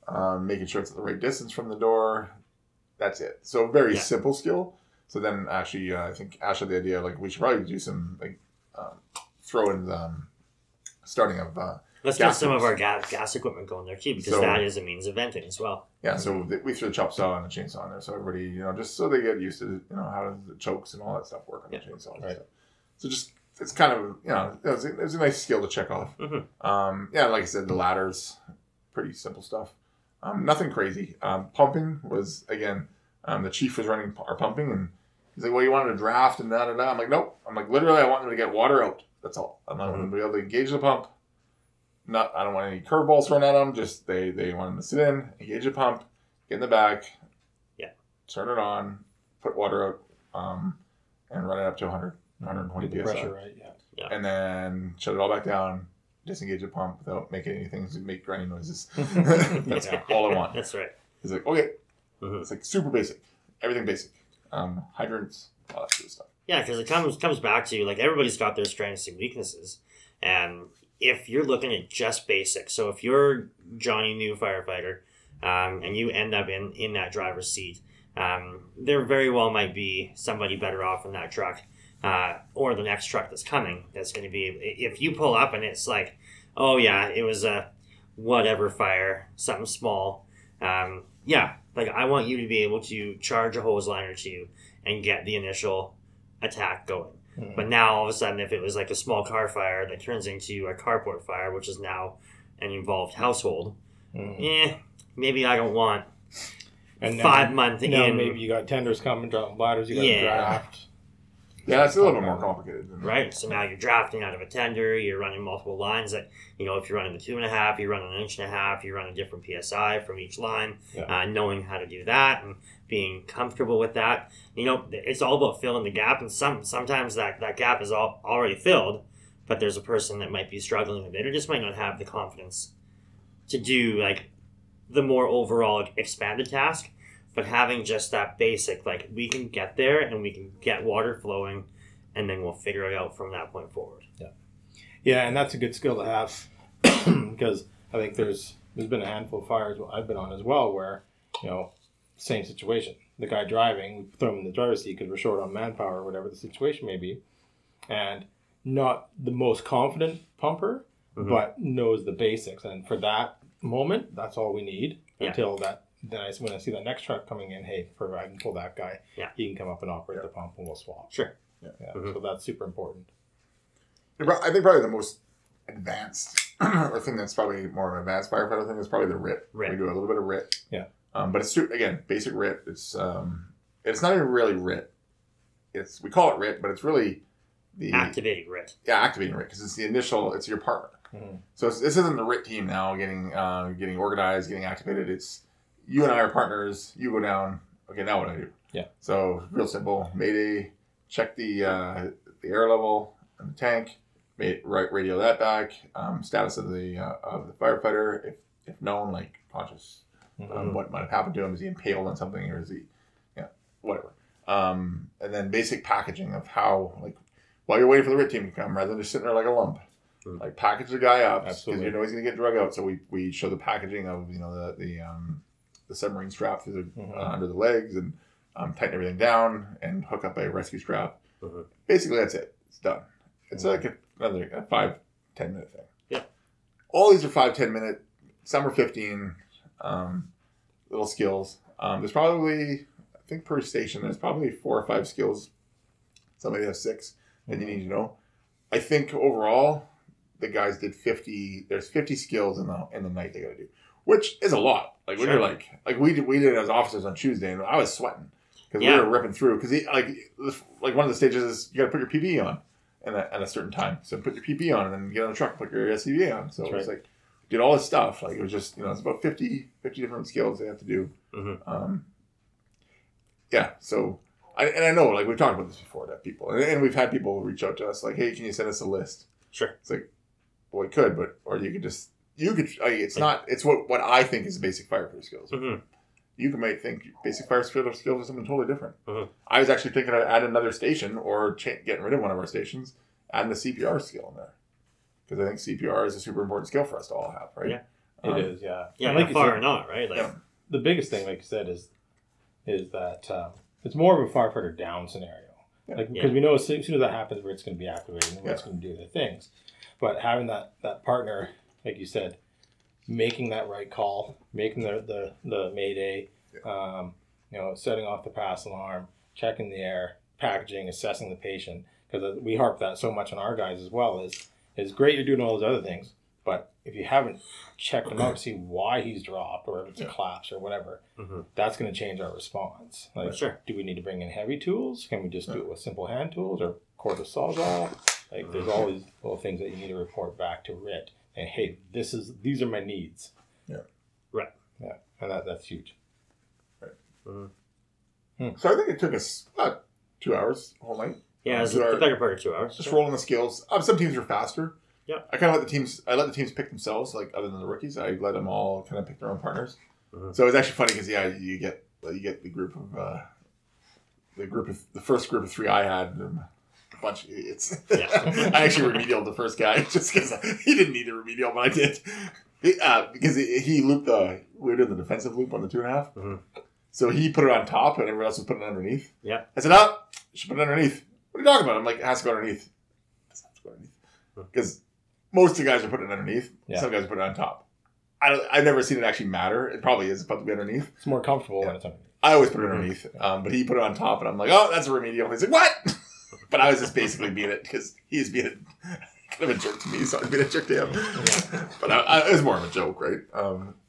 um, making sure it's at the right distance from the door. That's it. So very Yeah. simple skill. So then actually, uh, I think Ash had the idea like we should probably do some like um, throw in the um, starting of uh, Let's get some of our gas, gas equipment going there too, because So- that is a means of venting as well. yeah. So th- we threw the chop saw and the chainsaw in there, so everybody you know just so they get used to you know how the chokes and all that stuff work on Yeah. the chainsaw. Right. stuff. So just it's kind of you know it was, a, it was a nice skill to check off. Mhm. Um, yeah, like I said, the ladders, pretty simple stuff. Um, nothing crazy. Um, pumping was again, um, the chief was running our pumping, and he's like, "Well, you wanted a draft and da da da." I'm like, "Nope." I'm like, literally, I want them to get water out. That's all. I'm not going to be able to engage the pump. not I don't want any curveballs thrown at them. Just they they want them to sit in, engage the pump, get in the back, Yeah. turn it on, put water out, um, and run it up to 100, Get 120 the psi, pressure right. Yeah. Yeah. and then shut it all back down. Disengage a pump without making anything to make grinding noises. (laughs) (laughs) That's Yeah. all I want. That's right. It's like okay, Mhm. it's like super basic, everything basic, um, hydrants, all that sort of stuff. Yeah, because it comes comes back to like everybody's got their strengths and weaknesses, and if you're looking at just basic, so if you're Johnny New firefighter, um, and you end up in in that driver's seat, um, there very well might be somebody better off in that truck, uh, or the next truck that's coming. That's going to be if you pull up and it's like, oh yeah, it was a whatever fire, something small. Um, yeah, like I want you to be able to charge a hose line or two and get the initial attack going. Mhm. But now all of a sudden, if it was like a small car fire that turns into a carport fire, which is now an involved household, Mhm. eh, maybe I don't want And now- five month Now in, maybe you got tenders coming, dropping bladders. You got Yeah. draft. Yeah, it's a little bit more complicated. Than right? So now you're drafting out of a tender, you're running multiple lines. That you know, if you're running the two and a half, you're running an inch and a half, you're running a different psi from each line. Yeah. Uh, knowing how to do that and being comfortable with that, you know, it's all about filling the gap. And some sometimes that that gap is all already filled, but there's a person that might be struggling a bit or just might not have the confidence to do like the more overall expanded task. But having just that basic, like we can get there and we can get water flowing, and then we'll figure it out from that point forward. Yeah, Yeah, and that's a good skill to have (clears throat) because I think there's there's been a handful of fires I've been on as well where you know same situation. The guy driving, we throw him in the driver's seat because we're short on manpower or whatever the situation may be, and not the most confident pumper, Mhm. but knows the basics. And for that moment, that's all we need Yeah. until that. Then I, when I see that next truck coming in, hey, for I can pull that guy. Yeah. he can come up and operate the pump, and we'll swap. Sure. Yeah, Mhm. so that's super important. I think probably the most advanced, (clears throat) or thing that's probably more of an advanced firefighter thing is probably the RIT. RIT. We do a little bit of RIT. Yeah. Um, but it's su- again basic RIT. It's um, it's not even really RIT. It's we call it RIT, but it's really the Activating RIT. yeah activating RIT because it's the initial. It's your partner. Mhm. So it's, this isn't the RIT team now getting uh, getting organized, getting activated. It's you and I are partners. You go down. Okay, now what do I do? Yeah. So real simple. Mayday. Check the uh, the air level in the tank. May, right, radio that back. Um, status of the uh, of the firefighter, if if known, like conscious. Mhm. Um, what might have happened to him? Is he impaled on something, or is he, yeah, whatever. Um, and then basic packaging of how, like, while you're waiting for the RIT team to come, rather than just sitting there like a lump, Mm. like package the guy up because you know he's gonna get drug out. So we, we show the packaging of you know the the um, the submarine strap through the Mhm. uh, under the legs and um, tighten everything down and hook up a rescue strap. Mhm. Basically, that's it. It's done. It's Mhm. like another a five ten minute thing. Yeah. All these are five ten minute. Some are fifteen. Um, little skills. Um, there's probably I think per station there's probably four or five skills. Somebody has six that you need to know. I think overall the guys did 50 there's 50 skills in the in the night they got to do which is a lot like when Sure. you're like like we did we did it as officers on tuesday and i was sweating because Yeah. we were ripping through because like like one of the stages is you got to put your ppe on at a, at a certain time so put your ppe on and then get on the truck put your SCBA on so That's it was like did all this stuff like it was just you know it's about 50 50 different skills they have to do Mhm. um yeah so I, and I know, like we've talked about this before, that people, and, and we've had people reach out to us, like, "Hey, can you send us a list?" Sure. It's like, well, we could, but or you could just you could. I mean, it's not. It's what what I think is basic firefighter skills. Mhm. You can might think basic firefighter skills are something totally different. Mhm. I was actually thinking of adding another station or cha- getting rid of one of our stations, adding the CPR skill in there, because I think CPR is a super important skill for us to all have, right? Yeah. It Um, is, yeah. Yeah, And like you far said, or not, right? Like, Yeah. the biggest thing, like you said, is is that um, it's more of a firefighter down scenario. Yeah. Like Yeah. because we know as soon, as that happens, where it's going to be activated and Yeah. what's going to do the things. But having that that partner, like you said, making that right call, making the the the mayday, um, you know, setting off the pass alarm, checking the air, packaging, assessing the patient, because we harp that so much on our guys as well. Is is great you're doing all those other things, but if you haven't checked him out to see why he's dropped or if it's Yeah. a collapse or whatever, Mhm. that's going to change our response. Like, Sure. do we need to bring in heavy tools? Can we just do it with simple hand tools or cord of sawzall? Like, there's all these little things that you need to report back to RIT and hey, this is these are my needs. Yeah. Right. Yeah, and that that's huge. Right. So I think it took us about two hours whole night. Yeah, it was So the better part of two hours. Just rolling the skills. Um, some teams are faster. Yeah. I kind of let the teams. I let the teams pick themselves. Like other than the rookies, I let them all kind of pick their own partners. Mhm. So it was actually funny because yeah, you get you get the group of uh, the group of the first group of three I had. um, A bunch of idiots. Yeah. (laughs) I actually remedialed the first guy (laughs) just because he didn't need a remedial, but I did. Uh, because he, he looped the we were doing the defensive loop on the two and a half. Mhm. So he put it on top, and everyone else was putting it underneath. Yeah. I said, "Oh, you should put it underneath." What are you talking about? I'm like, "It has to go underneath." It doesn't to go underneath Hmm. because most of the guys are putting it underneath. Yeah. Some guys put it on top. I don't, I've never seen it actually matter. It probably is supposed to be underneath. It's more comfortable Yeah. when it's underneath. I always put it underneath, um, but he put it on top, and I'm like, "Oh, that's a remedial." He's like, "What?" But I was just basically being it because he's being a, (laughs) kind of a jerk to me, so I was being a jerk to him. But I, I, it was more of a joke, right?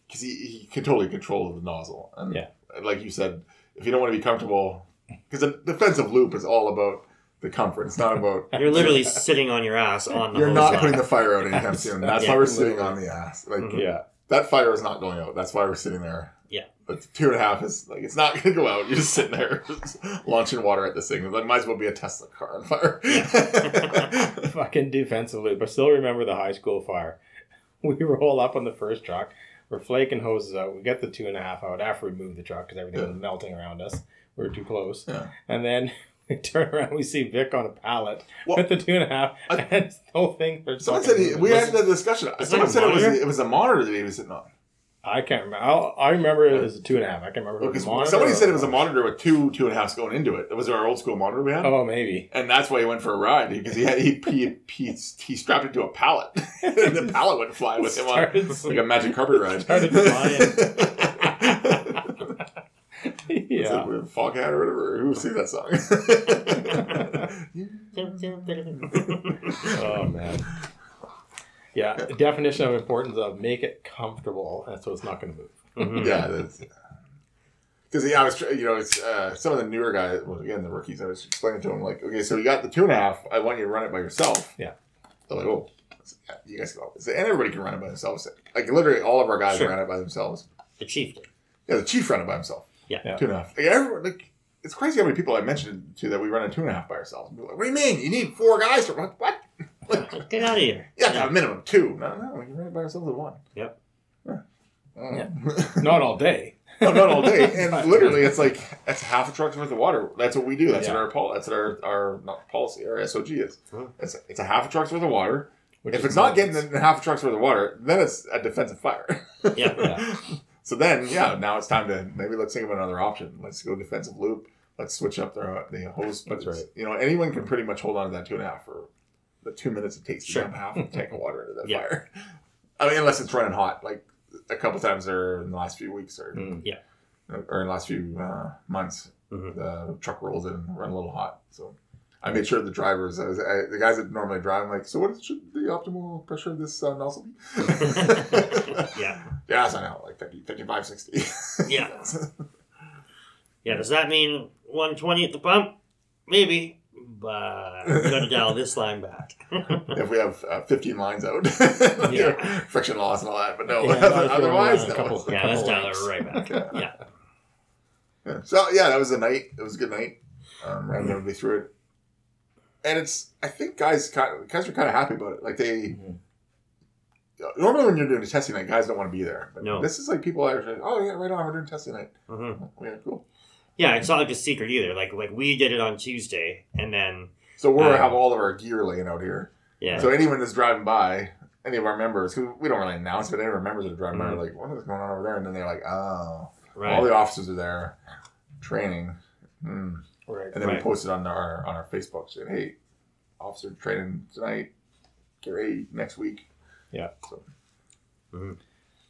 Because he, he can totally control the nozzle, and Yeah. like you said, if you don't want to be comfortable, because the defensive loop is all about the comfort. It's not about (laughs) You're literally (laughs) sitting on your ass on the you're not line. putting the fire out anytime soon. That's Yeah. why we're sitting on the ass. Like Mhm. Yeah, that fire is not going out. That's why we're sitting there. But two and a half is like it's not going to go out. You're just sitting there, just (laughs) launching water at this thing. It might as well be a Tesla car on fire. (laughs) fucking defensively, but still remember the high school fire. (laughs) We roll up on the first truck. We're flaking hoses out. We get the two and a half out after we move the truck because everything Yeah. was melting around us. We were too close. Yeah. And then we turn around. We see Vic on a pallet Well, with the two and a half, I- and the whole thing. Someone said he, we had the discussion. Someone said it was it was a monitor that he was sitting on. I can't remember. I'll, I remember it was a two and a half. I can't remember. if it was Because monitor somebody said it was a monitor with two two and a halfs going into it. It was our old school monitor we had. Oh, maybe. And that's why he went for a ride because he had he he, he, he strapped it to a pallet (laughs) and the pallet went fly with him on like a magic carpet (laughs) ride. Started (laughs) It's yeah. like with Foghat or whatever. Who sing that song? Oh man. Yeah, the (laughs) definition of importance of make it comfortable, and so it's not going to move. Mhm. yeah, that's because yeah, I was tr- you know it's uh, some of the newer guys. Well, again, the rookies. I was explaining to them like, okay, so you got the two and a half. I want you to run it by yourself. Yeah. They're like, oh, I yeah, you guys can all, and everybody can run it by themselves. Like literally, all of our guys Sure. ran it by themselves. The chief did. Yeah, the chief ran it by himself. Yeah. Yeah. two and a half. Like, everyone, like it's crazy how many people I mentioned to that we run a two and a half by ourselves. And like, what do you mean? You need four guys to run? What? Like, Get out of here. yeah, yeah. a minimum two. No, no, we can run it by ourselves at one. Yep. Yeah. Yeah. (laughs) Not all day. no, not all day. (laughs) And literally, it's like that's half a truck's worth of water. That's what we do. That's Yeah. what our pol- That's what our our not policy. Our SOG is. It's it's a half a truck's worth of water. which if it's not getting nice. the half a truck's worth of water, then it's a defensive fire. Yeah. Yeah. (laughs) So then, yeah, now it's time to maybe let's think of another option. Let's go defensive loop. Let's switch up the the hose. But That's right. You know, anyone can pretty much hold on to that two and a half for the two minutes it takes to Sure. dump half a tank of water into that (laughs) Yeah. fire. I mean, unless it's running hot, like a couple times there in the last few weeks or Mm. or in the last few uh, months, Mhm. the truck rolls in and run a little hot. So I made sure the drivers, I was, I, the guys that normally drive, I'm like, so what should the optimal pressure of this uh, nozzle be? (laughs) Yeah. Yes, I know, like 50, 55, 60. Yeah. (laughs) Yeah. Does that mean 120 at the pump? Maybe. But we got to dial this line back. if we have uh, 15 lines out, (laughs) Yeah. friction loss and all that, but no, Yeah, not if you're otherwise, no. couple- yeah, let's dial it right back. (laughs) Yeah. Yeah. Yeah. So yeah, that was a night. It was a good night. Um, ran everybody through it, and it's. I think guys, kind of, guys were kind of happy about it. Like they. Mhm. Normally, when you're doing a testing night, guys don't want to be there. But No. this is like people are like, "Oh yeah, right on. We're doing testing night. hmm Yeah, cool." Yeah, it's not like a secret either. Like like we did it on Tuesday, and then So we're Um, have all of our gear laying out here. yeah, So anyone that's driving by, any of our members, who we don't really announce, but any of our members that are driving by Mhm. are like, "What is going on over there?" And then they're like, "Oh, all the officers are there, training." Hmm. Right. And then we posted on our on our Facebook saying, "Hey, officer training tonight. Get ready next week." Yeah. So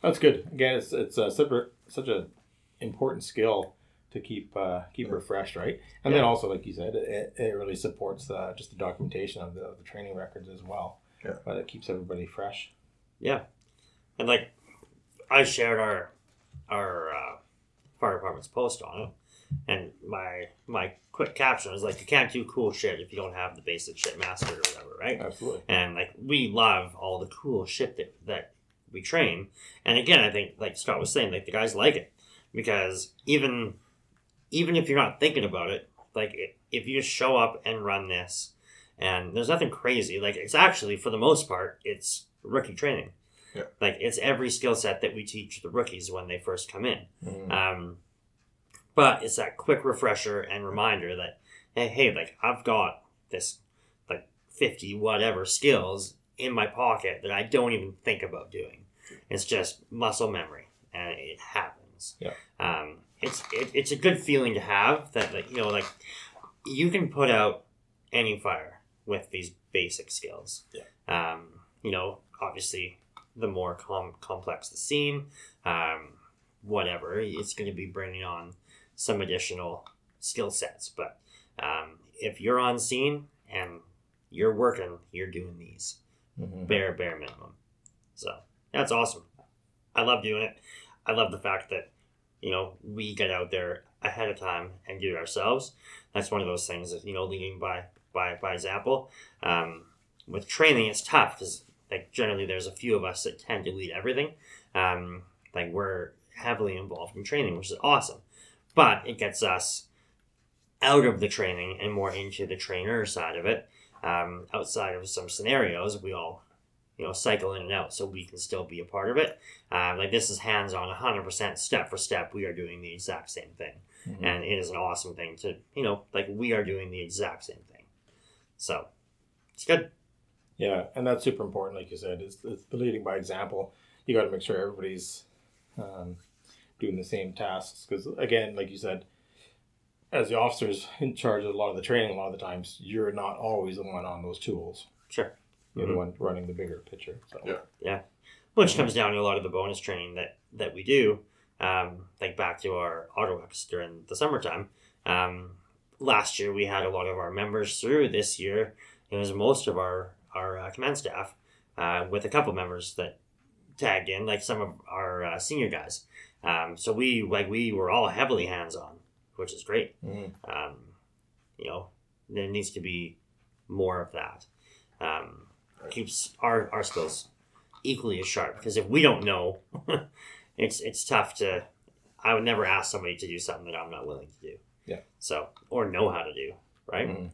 That's good. Again, it's it's a super, such a important skill to keep uh, keep refreshed, right? And then also, like you said, it, it really supports uh, just the documentation of the, of the training records as well. Yeah. But it keeps everybody fresh. Yeah, and like I shared our our uh, fire department's post on it, and my my quick caption was like, you can't do cool shit if you don't have the basic shit mastered or whatever, right? Absolutely. And like we love all the cool shit that that we train. And again, I think like Scott was saying, like the guys like it because even even if you're not thinking about it, like if you just show up and run this, and there's nothing crazy. Like it's actually for the most part, it's rookie training. Yeah. Like it's every skill set that we teach the rookies when they first come in. Mhm. Um, but it's that quick refresher and reminder that hey, hey, like I've got this like fifty whatever skills in my pocket that I don't even think about doing. It's just muscle memory, and it happens. Yeah. Um, it's it, it's a good feeling to have that like you know like you can put out any fire with these basic skills. Yeah. Um, you know, obviously, the more com- complex the scene, um, whatever, it's going to be bringing on some additional skill sets. But um, if you're on scene and you're working, you're doing these Mhm. bare bare minimum. So that's awesome. I love doing it. I love the fact that you know we get out there ahead of time and do it ourselves. That's one of those things that you know leading by by by example. Um, with training, it's tough because like generally there's a few of us that tend to lead everything. Um, like we're heavily involved in training, which is awesome, but it gets us out of the training and more into the trainer side of it. Um, outside of some scenarios, we all you know cycle in and out, so we can still be a part of it. Uh, like this is hands on, hundred percent, step for step. We are doing the exact same thing, Mhm. and it is an awesome thing to you know like we are doing the exact same thing. So it's good. Yeah, and that's super important, like you said. It's, it's the leading by example. You got to make sure everybody's um, doing the same tasks because, again, like you said, as the officers in charge of a lot of the training, a lot of the times you're not always the one on those tools. Sure. You're Mhm. the one running the bigger picture. So Yeah. which comes down to a lot of the bonus training that that we do um, like back to our AutoX during the summertime um, last year we had a lot of our members through this year it was most of our our uh, command staff uh, with a couple members that tagged in like some of our uh, senior guys um, so we like we were all heavily hands-on which is great mhm. um, you know, there needs to be more of that. Um, keeps our, our skills equally as sharp because if we don't know, (laughs) it's it's tough to. I would never ask somebody to do something that I'm not willing to do. Yeah. So or know how to do right. Mhm.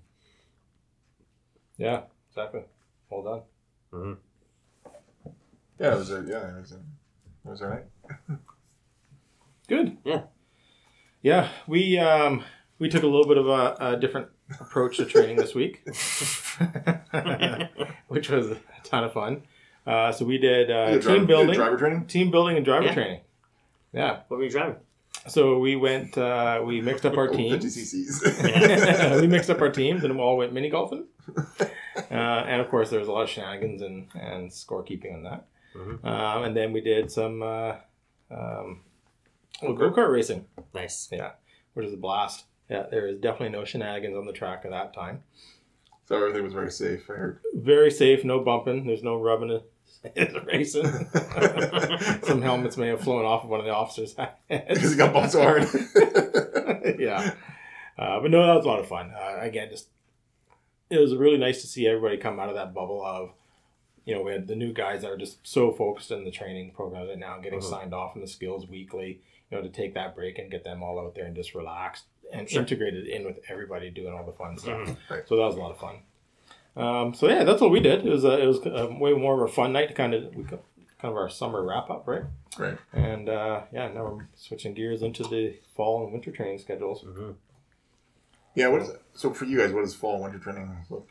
yeah, exactly. Well done. Mm-hmm. Yeah, it was a, yeah, it was a, it was all right. Good. Yeah. Yeah, we um, we took a little bit of a, a different approach to training this week, (laughs) (laughs) which was a ton of fun. Uh, so we did uh, Yeah, team driver- building, driver training. team building, and driver Yeah. training. Yeah. What were you driving? So we went. Uh, we mixed up our (laughs) Oh, 50 teams. we mixed up our teams and we all went mini golfing. Uh, and of course, there was a lot of shenanigans and, and scorekeeping on that. Mhm. Um, and then we did some uh, um, well, go kart racing, Nice. Yeah, which is a blast. Yeah, there is definitely no shenanigans on the track at that time. so everything was very safe. I heard. Very safe, no bumping. There's no rubbing it. (laughs) racing. (laughs) some helmets may have flown off of one of the officers' (laughs) heads. Because he got bumped so hard. yeah. Uh, but no, that was a lot of fun. Uh, again, just it was really nice to see everybody come out of that bubble of, you know, we had the new guys that are just so focused in the training program right now, getting Mhm. signed off in the skills weekly, you know, to take that break and get them all out there and just relax and Sure. integrated in with everybody doing all the fun stuff. Mhm. Right. So that was a lot of fun. Um, so yeah, that's what we did. It was a, it was a way more of a fun night to kind of we kind of our summer wrap up, right? Right. And uh, yeah, now we're switching gears into the fall and winter training schedules. Mm-hmm. Yeah, what is it? So for you guys, what does fall and winter training look?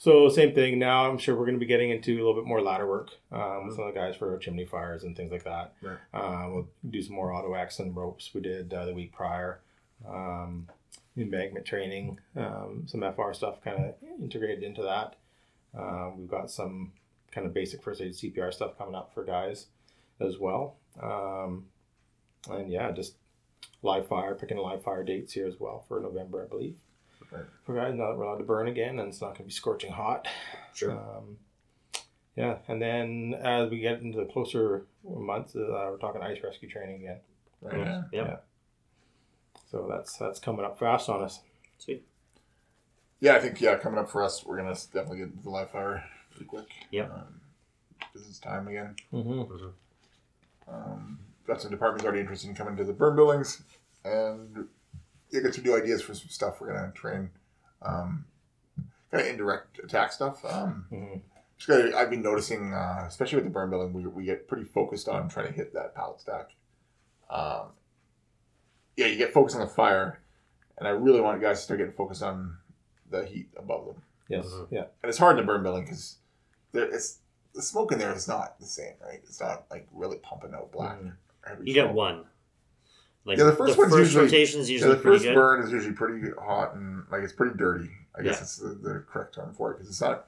So same thing. Now I'm sure we're going to be getting into a little bit more ladder work um, with some of the guys for chimney fires and things like that. Right. Uh, we'll do some more auto X and ropes we did uh, the week prior. Um, embankment training, um, some FR stuff kind of integrated into that. Uh, we've got some kind of basic first aid CPR stuff coming up for guys as well. Um, and yeah, just live fire, picking live fire dates here as well for November, I believe. Right. For guys, now that we're allowed to burn again and it's not going to be scorching hot. Sure. Um, yeah, and then as we get into the closer months, uh, we're talking ice rescue training again. Right. Yeah. Yep. So that's that's coming up fast on us. Sweet. Yeah, I think yeah, coming up for us, we're gonna definitely get into the live fire pretty quick. Yep. Um, because it's time again. Mm-hmm. Um, got some departments already interested in coming to the burn buildings, and you get some new ideas for some stuff we're gonna train. Um, kind of indirect attack stuff. Um, Mm-hmm. just gotta, I've been noticing, uh, especially with the burn building, we, we get pretty focused on trying to hit that pallet stack. Um, yeah, you get focused on the fire, and I really want guys to start getting focused on the heat above them. Yes. Mhm. Yeah. And it's hard in the burn building because it's the smoke in there is not the same, right? It's not like really pumping out black. Mhm. every You get one. Like Yeah, the first one's usually- rotation is Yeah, usually the pretty first good. burn is usually pretty hot and like it's pretty dirty. I guess Yeah. it's the, the correct term for it because it's not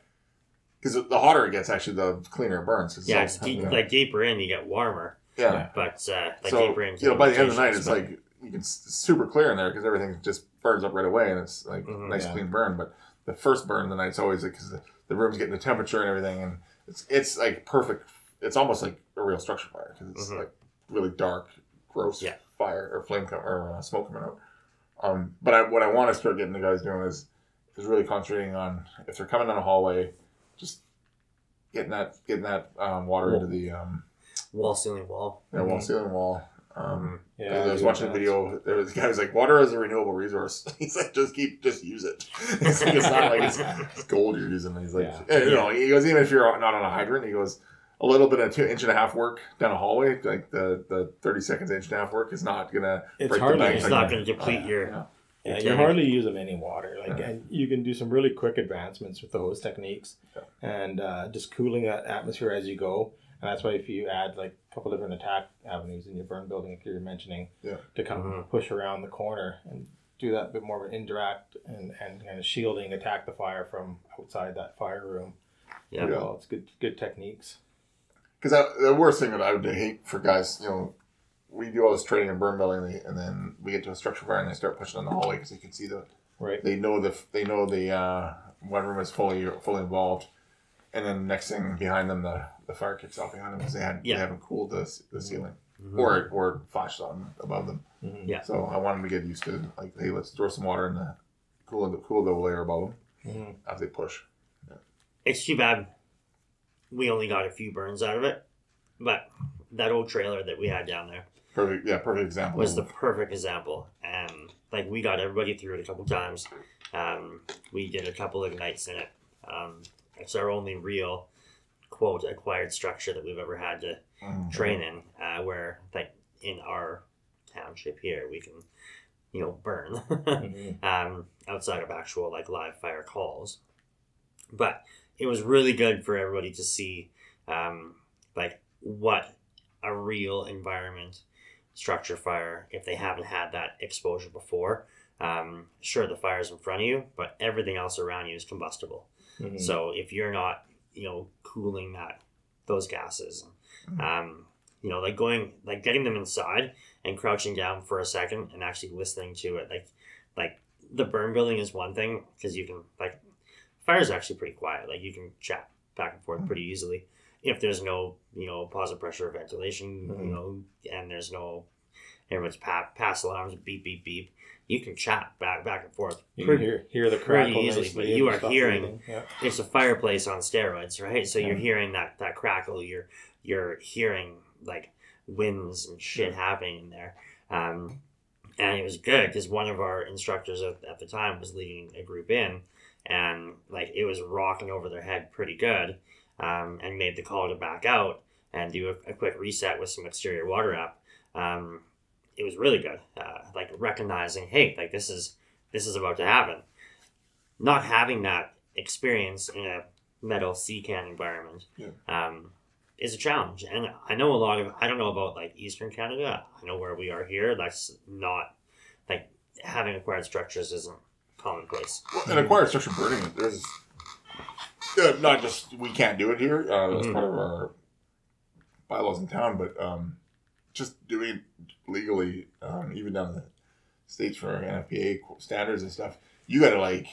because the hotter it gets, actually, the cleaner it burns. 'cause it's Yeah, it's deep, yeah. like deeper in, you get warmer, yeah. Yeah. but uh, like so deeper in. you know, by the end of the night, it's rotations, like you can super clear in there because everything just burns up right away and it's like Mhm. nice Yeah. clean burn. But the first burn of the night's always because the, the room's getting the temperature and everything, and it's it's like perfect. It's almost like a real structure fire because it's Mhm. like really dark, gross Yeah. fire or flame com- or uh, smoke coming out. Um, but I, what I want to start getting the guys doing is is really concentrating on if they're coming down a hallway, just getting that getting that um, water into the um, wall ceiling wall. their wall Mhm. ceiling wall. Um, Yeah. I was watching a video. There was a guy who was like, "Water is a renewable resource." (laughs) He's like, "Just keep, just use it." (laughs) It's, like, it's not like it's, it's gold you're using. He's like, Yeah. you know, he goes, even if you're not on a hydrant, he goes, a little bit of two inch and a half work down a hallway, like the the thirty seconds inch and a half work, is not gonna. It's the hardly. It's like- not going to deplete your. Yeah. Yeah, Okay. you hardly use them any water. Like, Yeah. and you can do some really quick advancements with those techniques, Yeah. and uh, just cooling that atmosphere as you go. And that's why if you add like a couple different attack avenues in your burn building, like you're mentioning, Yeah. to come Mhm. push around the corner and do that bit more of an indirect and, and kind of shielding, attack the fire from outside that fire room. Yeah. Well, it's good good techniques. Because the worst thing that I would hate for guys, you know, we do all this training in burn building, and then we get to a structure fire and they start pushing on the hallway because they can see the Right. they know the they know the uh, one room is fully fully involved, and then next thing behind them the, the fire kicks off behind them because they had Yeah. they haven't cooled the, the ceiling Mhm. or or flashed on above them. Mhm. Yeah. So I want them to get used to like hey let's throw some water in the cool the cool the layer above them Mhm. as they push. It's too bad we only got a few burns out of it, but that old trailer that we had down there Perfect yeah perfect example. was the perfect example. And like we got everybody through it a couple times. Um, we did a couple of nights in it. Um, it's our only real quote acquired structure that we've ever had to Mm. train in. Uh, where like in our township here, we can you know burn. (laughs) Mhm. um, outside of actual like live fire calls. But it was really good for everybody to see um, like what a real environment structure fire if they haven't had that exposure before. Um, sure, the fire's in front of you, but everything else around you is combustible. Mhm. So if you're not, you know, cooling that those gases, Mhm. um, you know, like going, like getting them inside and crouching down for a second and actually listening to it, like, like the burn building is one thing because you can like, fire is actually pretty quiet. Like you can chat back and forth pretty easily if there's no, you know, positive pressure ventilation, Mhm. you know, and there's no everyone's pa- pass alarms, beep beep beep. You can chat back back and forth You pretty- can hear hear the pretty crackle easily, but you are hearing- Yeah. it's a fireplace on steroids, right? So you're hearing that that crackle. You're you're hearing like winds and shit happening in there. Um, and it was good because one of our instructors at, at the time was leading a group in, and like it was rocking over their head pretty good, um, and made the call to back out and do a, a quick reset with some exterior water up. Um, it was really good, uh, like recognizing, hey, like this is this is about to happen. Not having that experience in a metal sea can environment Yeah. um, is a challenge. And I know a lot of, I don't know about like Eastern Canada. I know where we are here. That's not like having acquired structures isn't commonplace. Well, and acquired structure burning, there's uh, not just we can't do it here. Uh, that's Mhm. part of our bylaws in town, but um, just doing it legally, um, even down in the states for NFPA standards and stuff, you got to like.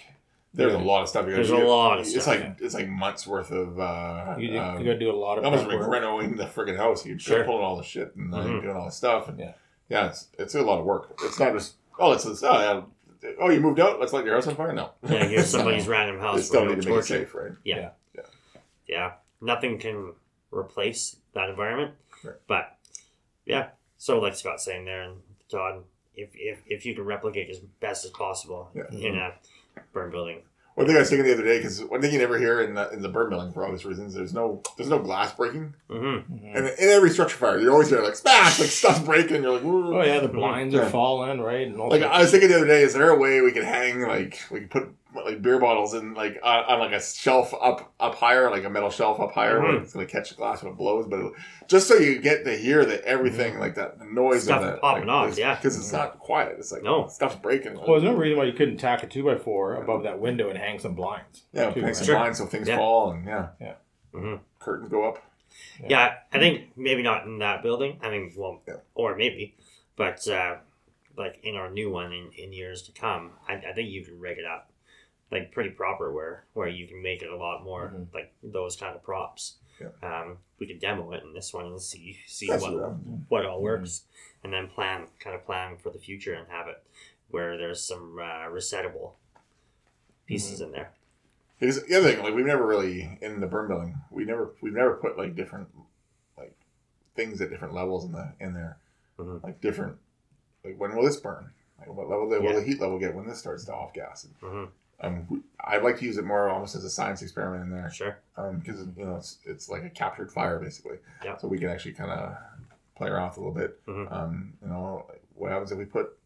There's a lot of stuff. You gotta do. There's a lot of It's stuff. like it's like months worth of. Uh, You, you um, got to do a lot of almost like renovating the friggin' house. You're Sure. pulling all the shit and uh, Mhm. doing all the stuff, and Yeah. yeah, it's it's a lot of work. It's not just oh, it's this, oh, yeah. oh, you moved out. Let's light your house on fire. No, Yeah, here's (laughs) somebody's random They house still need to make it safe, right? Yeah, nothing can replace that environment. Right. But yeah, so like Scott's saying there, and Todd, if if, if you can replicate as best as possible Yeah. in a burn building, One thing I was thinking the other day, because one thing you never hear in the, in the burn building for obvious reasons, there's no there's no glass breaking, mm-hmm. Mhm. and in every structure fire, you're always hear like smash, like stuff breaking. You're like, Woo. Oh yeah, the blinds Yeah. are falling, right? And all Like sorts I was thinking the other day, is there a way we could hang like we could put like beer bottles in like on, on like a shelf up up higher, like a metal shelf up higher, where Mhm. it's gonna catch the glass when it blows, but it, just so you get to hear that everything like that, the noise Stuff of that, popping like, off, yeah. because it's not quiet. It's like No. stuff's breaking. Well, there's no reason why you couldn't tack a two by four above that window and hang some blinds. yeah, too, hang right? some Sure. blinds so things Yeah. fall and yeah, Mhm. curtains go up. Yeah. yeah, I think maybe not in that building. I mean, well, Yeah. or maybe, but uh, like in our new one in, in years to come, I, I think you can rig it up like pretty proper where where you can make it a lot more Mhm. like those kind of props. Yeah. Um, we could demo it in this one and see see That's what what all works, and then plan kind of plan for the future and have it where there's some uh, resettable pieces in there. Because the other thing, like we've never really in the burn building, we never we've never put like different like things at different levels in the in there, Mhm. like different like when will this burn? Like what level will Yeah. the heat level get when this starts to off gas? And, hmm um, I'd like to use it more almost as a science experiment in there, Sure. because you know it's it's like a captured fire basically. Yeah. So we can actually kind of play around with a little bit. Mhm. Um, you know, what happens if we put,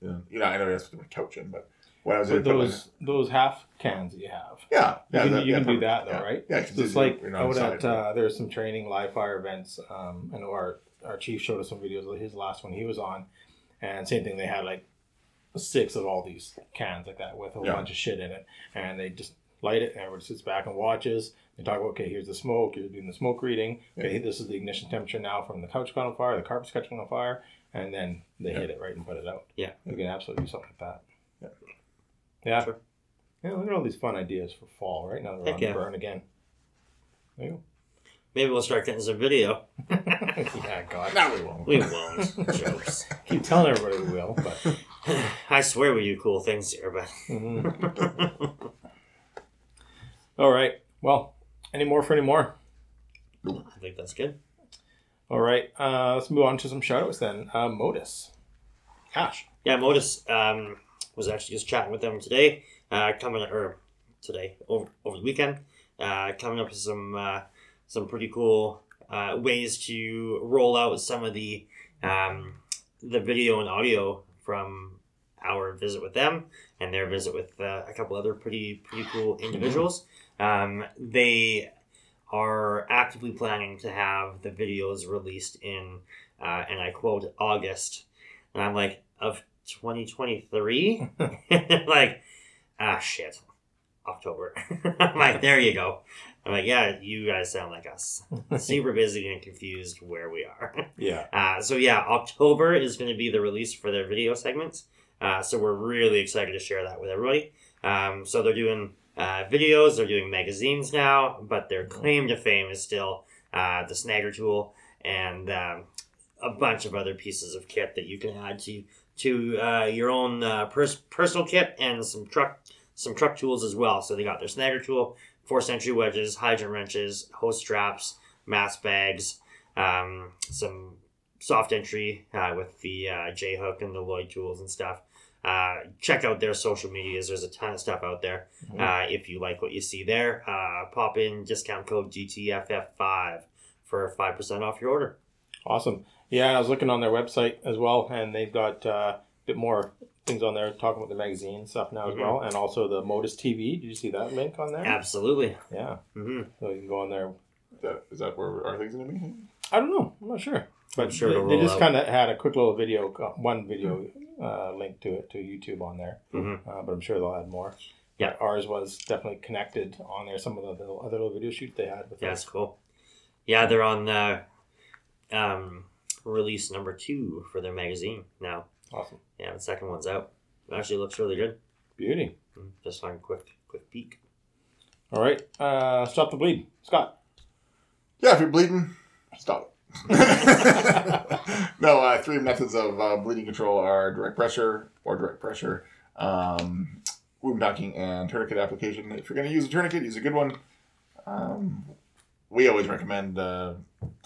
you know, you know I know that's what we're couching, but what happens if we put like, those those half cans that you have. yeah, You yeah, can, that- you yeah, can do that though, yeah. right? Yeah, So it's like you know, at uh, there's some training live fire events. Um, I know our our chief showed us some videos of his last one he was on, and same thing. They had like six of all these cans like that with a Yeah. bunch of shit in it, and they just light it, and everybody sits back and watches. They talk about okay, here's the smoke. You're doing the smoke reading. Okay, this is the ignition temperature now from the couch caught on fire. The carpet's catching on fire, and then they hit it right and put it out. Yeah. you can absolutely do something like that. Yeah. Yeah. Sure. Yeah, look at all these fun ideas for fall, right? Now that we're Heck on yeah. the burn again. There you Maybe we'll start getting some video. (laughs) yeah, God. no, we won't. We won't. Jokes. (laughs) Keep telling everybody we will, but. (sighs) I swear we do cool things here, but Mhm. (laughs) All right. Well, any more for any more? I think that's good. All right. Uh, let's move on to some shoutouts then. Uh, Modus. Cash. Yeah, Modus um, was actually just chatting with them today, uh, coming or today over, over the weekend, uh, coming up with some uh, some pretty cool uh, ways to roll out some of the um, the video and audio from our visit with them and their visit with uh, a couple other pretty pretty cool individuals. Um, they are actively planning to have the videos released in, uh, and I quote, August. And I'm like, of 2023? (laughs) like, ah, shit. October. (laughs) I'm like, there you go. I'm like, yeah, you guys sound like us. (laughs) Super busy and confused where we are. Yeah. (laughs) Uh, so yeah, October is going to be the release for their video segments. Uh, so we're really excited to share that with everybody. Um, so they're doing uh, videos, they're doing magazines now, but their claim to fame is still uh, the Snagger tool and um, a bunch of other pieces of kit that you can add to to uh, your own uh, pers- personal kit and some truck some truck tools as well. So they got their Snagger tool, four entry wedges, hydrant wrenches, hose straps, mass bags, um, some soft entry uh, with the uh, J hook and the Lloyd tools and stuff. Uh, check out their social medias. There's a ton of stuff out there. Mhm. Uh, if you like what you see there, uh, pop in discount code GTFF5 for 5% off your order. Awesome. Yeah, I was looking on their website as well, and they've got uh, a bit more things on there talking about the magazine stuff now as Mhm. well, and also the Modus TV. Did you see that link on there? Absolutely. Yeah. Mm-hmm. So you can go on there. Is that, is that where our things gonna be? I don't know. I'm not sure. But I'm sure they, they just kind of had a quick little video, uh, one video uh, link to it to YouTube on there. hmm Uh, but I'm sure they'll add more. Yeah. But ours was definitely connected on there. Some of the little, other little video shoots they had with Yeah, us. that's cool. Yeah, they're on uh, um, release number two for their magazine now. Awesome. Yeah, the second one's out. It actually looks really good. Beauty. Mm, Just on a quick, quick peek. All right. Uh, stop the bleed. Scott. Yeah, if you're bleeding, stop. It. (laughs) no, uh, three methods of uh, bleeding control are direct pressure or direct pressure, um, wound packing, and tourniquet application. If you're going to use a tourniquet, use a good one. Um, we always recommend uh,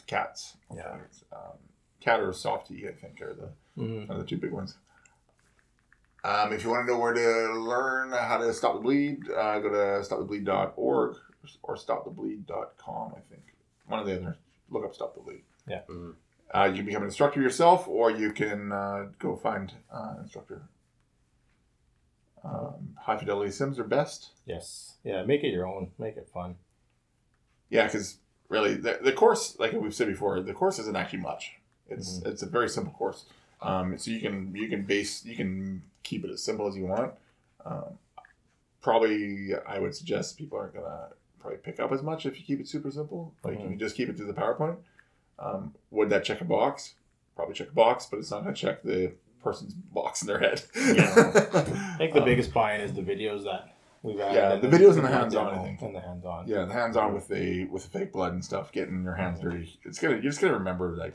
cats. Yeah. Um, cat or SOFTT, I think, are the Mhm. are the two big ones. Um, if you want to know where to learn how to stop the bleed, uh, go to stopthebleed.org or stopthebleed.com, I think. One or the other. Look up Stop the Bleed. Yeah. Mhm. Uh, you can become an instructor yourself, or you can uh, go find uh, an instructor. Um, high fidelity sims are best. Yes. Yeah. Make it your own. Make it fun. Yeah, because really, the, the course, like we've said before, the course isn't actually much. It's Mhm. it's a very simple course. Um, so you can you can base you can keep it as simple as you want. Um, probably, I would suggest people aren't gonna probably pick up as much if you keep it super simple. Like Mhm. you just keep it to the PowerPoint. Um, would that check a box? Probably check a box, but it's not gonna check the person's box in their head. (laughs) I think the Um, biggest buy-in is the videos that we've added. Yeah, the videos and the hands-on, I think. And the hands-on. Yeah, the hands on with the with the fake blood and stuff, getting your hands dirty. It's gonna you're just gonna remember like.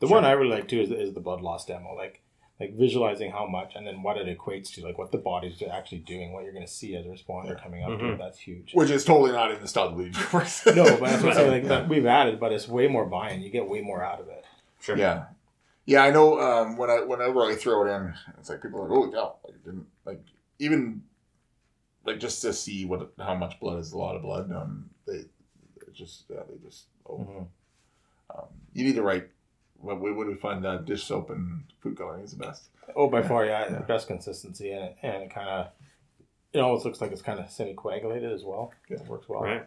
The Sure. one I really like too is, is the blood loss demo. Like like visualizing how much and then what it equates to, like what the body's actually doing, what you're going to see as a responder Yeah. coming up to Mhm. it. That's huge. Which is totally not in the stop bleed course. no, but that's what I'm saying. (laughs) Like, yeah. we've added, but it's way more buy-in. You get way more out of it. Sure. yeah. Yeah, I know um, when I whenever I throw it in, it's like people are like, oh yeah, like, didn't like even like just to see what how much blood is a lot of blood. Um, they just yeah, they just oh Mhm. um, you need to write what we would we find that dish soap and food coloring is the best. Oh, by far, yeah, Yeah. the best consistency in it, and it kind of it almost looks like it's kind of semi-coagulated as well. Yeah. It works well. Right.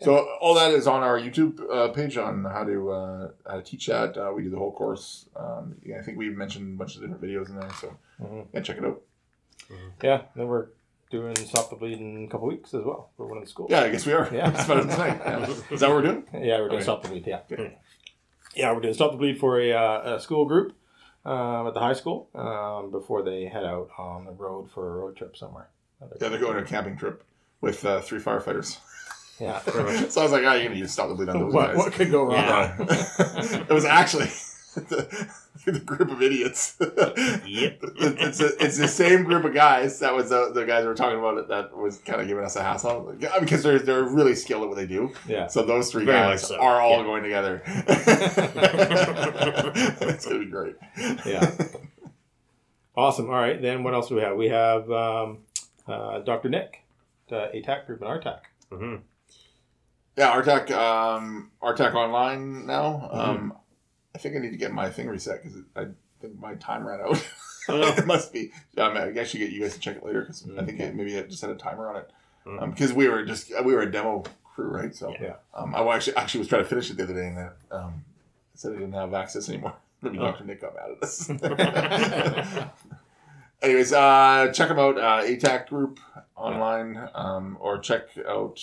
So all that is on our YouTube uh, page on how to uh, how to teach that. Uh, we do the whole course. Um, yeah, I think we mentioned a bunch of different videos in there. So Mhm. yeah, check it out. Yeah, then we're doing stop the bleed in a couple weeks as well for one of the schools. Yeah, I guess we are. Yeah. (laughs) That's about it tonight. Yeah. Is that what we're doing? (laughs) Yeah, we're doing Okay. stop the bleed. Yeah, Okay. Yeah, we're doing stop the bleed for a, uh, a school group um, at the high school um, before they head out on the road for a road trip somewhere. Yeah, they're going on a camping trip with uh, three firefighters. Yeah. (laughs) so I was like, oh, you're gonna need to stop the bleed on those what, guys. what could go wrong? Yeah. (laughs) it was actually the, (laughs) the group of idiots. Yep. (laughs) it's, a, it's the same group of guys that was the, the guys we were talking about that was kind of giving us a hassle because they're they're really skilled at what they do. Yeah. So those three Very guys so, are all yeah. going together. (laughs) it's gonna be great. Yeah. Awesome. All right. Then what else do we have? We have um, uh, Dr. Nick, the ATAC group and RTAC. hmm Yeah, RTAC, um, RTAC online now. Mm-hmm. Um, I think I need to get my thing reset because I think my time ran out. (laughs) Oh, (laughs) it must be. Um, I guess you get you guys to check it later because I think it, maybe it just had a timer on it. Because we were just we were a demo crew, right? So Yeah. um, I actually actually was trying to finish it the other day and that um, said I didn't have access anymore. (laughs) Maybe Oh. Dr. Nick got mad at us. Anyways, uh, check them out. Uh, ATAC group online, um, or check out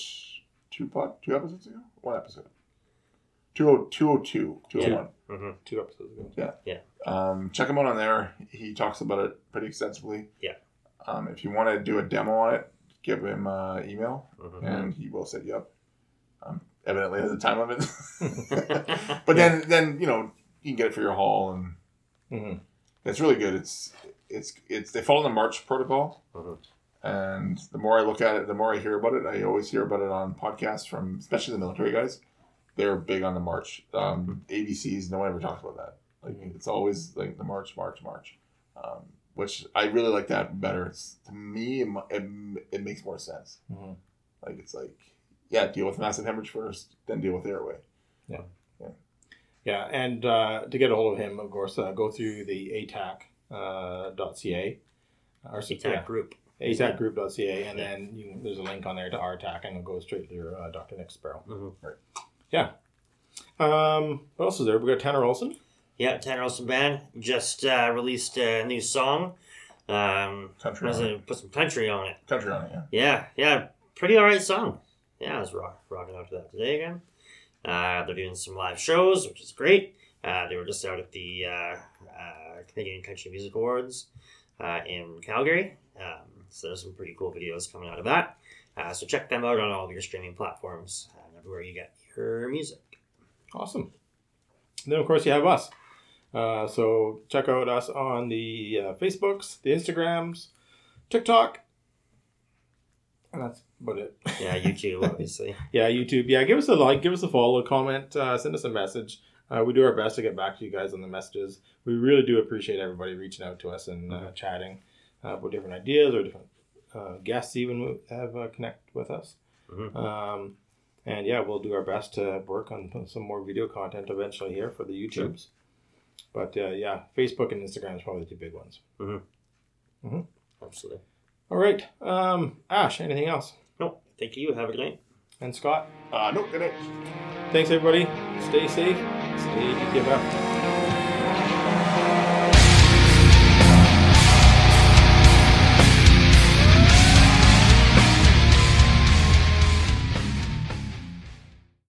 two pod, two episodes ago, one episode, 20- 202, 201. hmm Two episodes ago. Yeah, Um, check him out on there. He talks about it pretty extensively. Yeah. Um, if you want to do a demo on it, give him uh, email hmm and he will set you up. Um, evidently has a time limit, (laughs) but then then you know you can get it for your haul and hmm it's really good. It's it's it's they follow the MARCH protocol, Mhm. and the more I look at it, the more I hear about it. I always hear about it on podcasts from especially the military guys. They're big on the MARCH. Um, ABCs, no one ever talks about that. Like Mhm. it's always like the MARCH, MARCH, MARCH, um, which I really like that better. It's to me, it, it, it makes more sense. hmm Like it's like yeah, deal with massive hemorrhage first, then deal with airway. Yeah, Yeah, and uh, to get a hold of him, of course, uh, go through the ATAC.ca, uh, .ca or ATAC yeah, group. atacgroup.ca, and then you, there's a link on there to our RTAC, and it'll go straight to your uh, Dr. Nick Sparrow. Hmm Um, what else is there? We got Tanner Olson. Yeah, Tanner Olson Band just uh, released a new song. Um, Country on it. put some country on it. Country on it, yeah. Yeah, yeah, pretty alright song. Yeah, I was rock, rocking out to that today again. Uh, they're doing some live shows, which is great. Uh, they were just out at the uh, uh, Canadian Country Music Awards uh, in Calgary. Um, so there's some pretty cool videos coming out of that. Uh, so check them out on all of your streaming platforms. Uh, where you get your music. Awesome. And then, of course, you have us. Uh, so check out us on the uh, Facebooks, the Instagrams, TikTok. And that's about it. Yeah, (laughs) YouTube, obviously. yeah, YouTube. Yeah, give us a like, give us a follow, comment, uh, send us a message. Uh, we do our best to get back to you guys on the messages. We really do appreciate everybody reaching out to us and uh, chatting uh, about different ideas or different uh, guests even have uh, connect with us. Mhm. Um, and yeah, we'll do our best to work on some more video content eventually here for the YouTubes. But uh, yeah, Facebook and Instagram is probably the two big ones. Absolutely. All right, um, Ash. Anything else? No, thank you. Have a good night. And Scott. Uh, no, good night. Thanks everybody. Stay safe. Stay DTFF.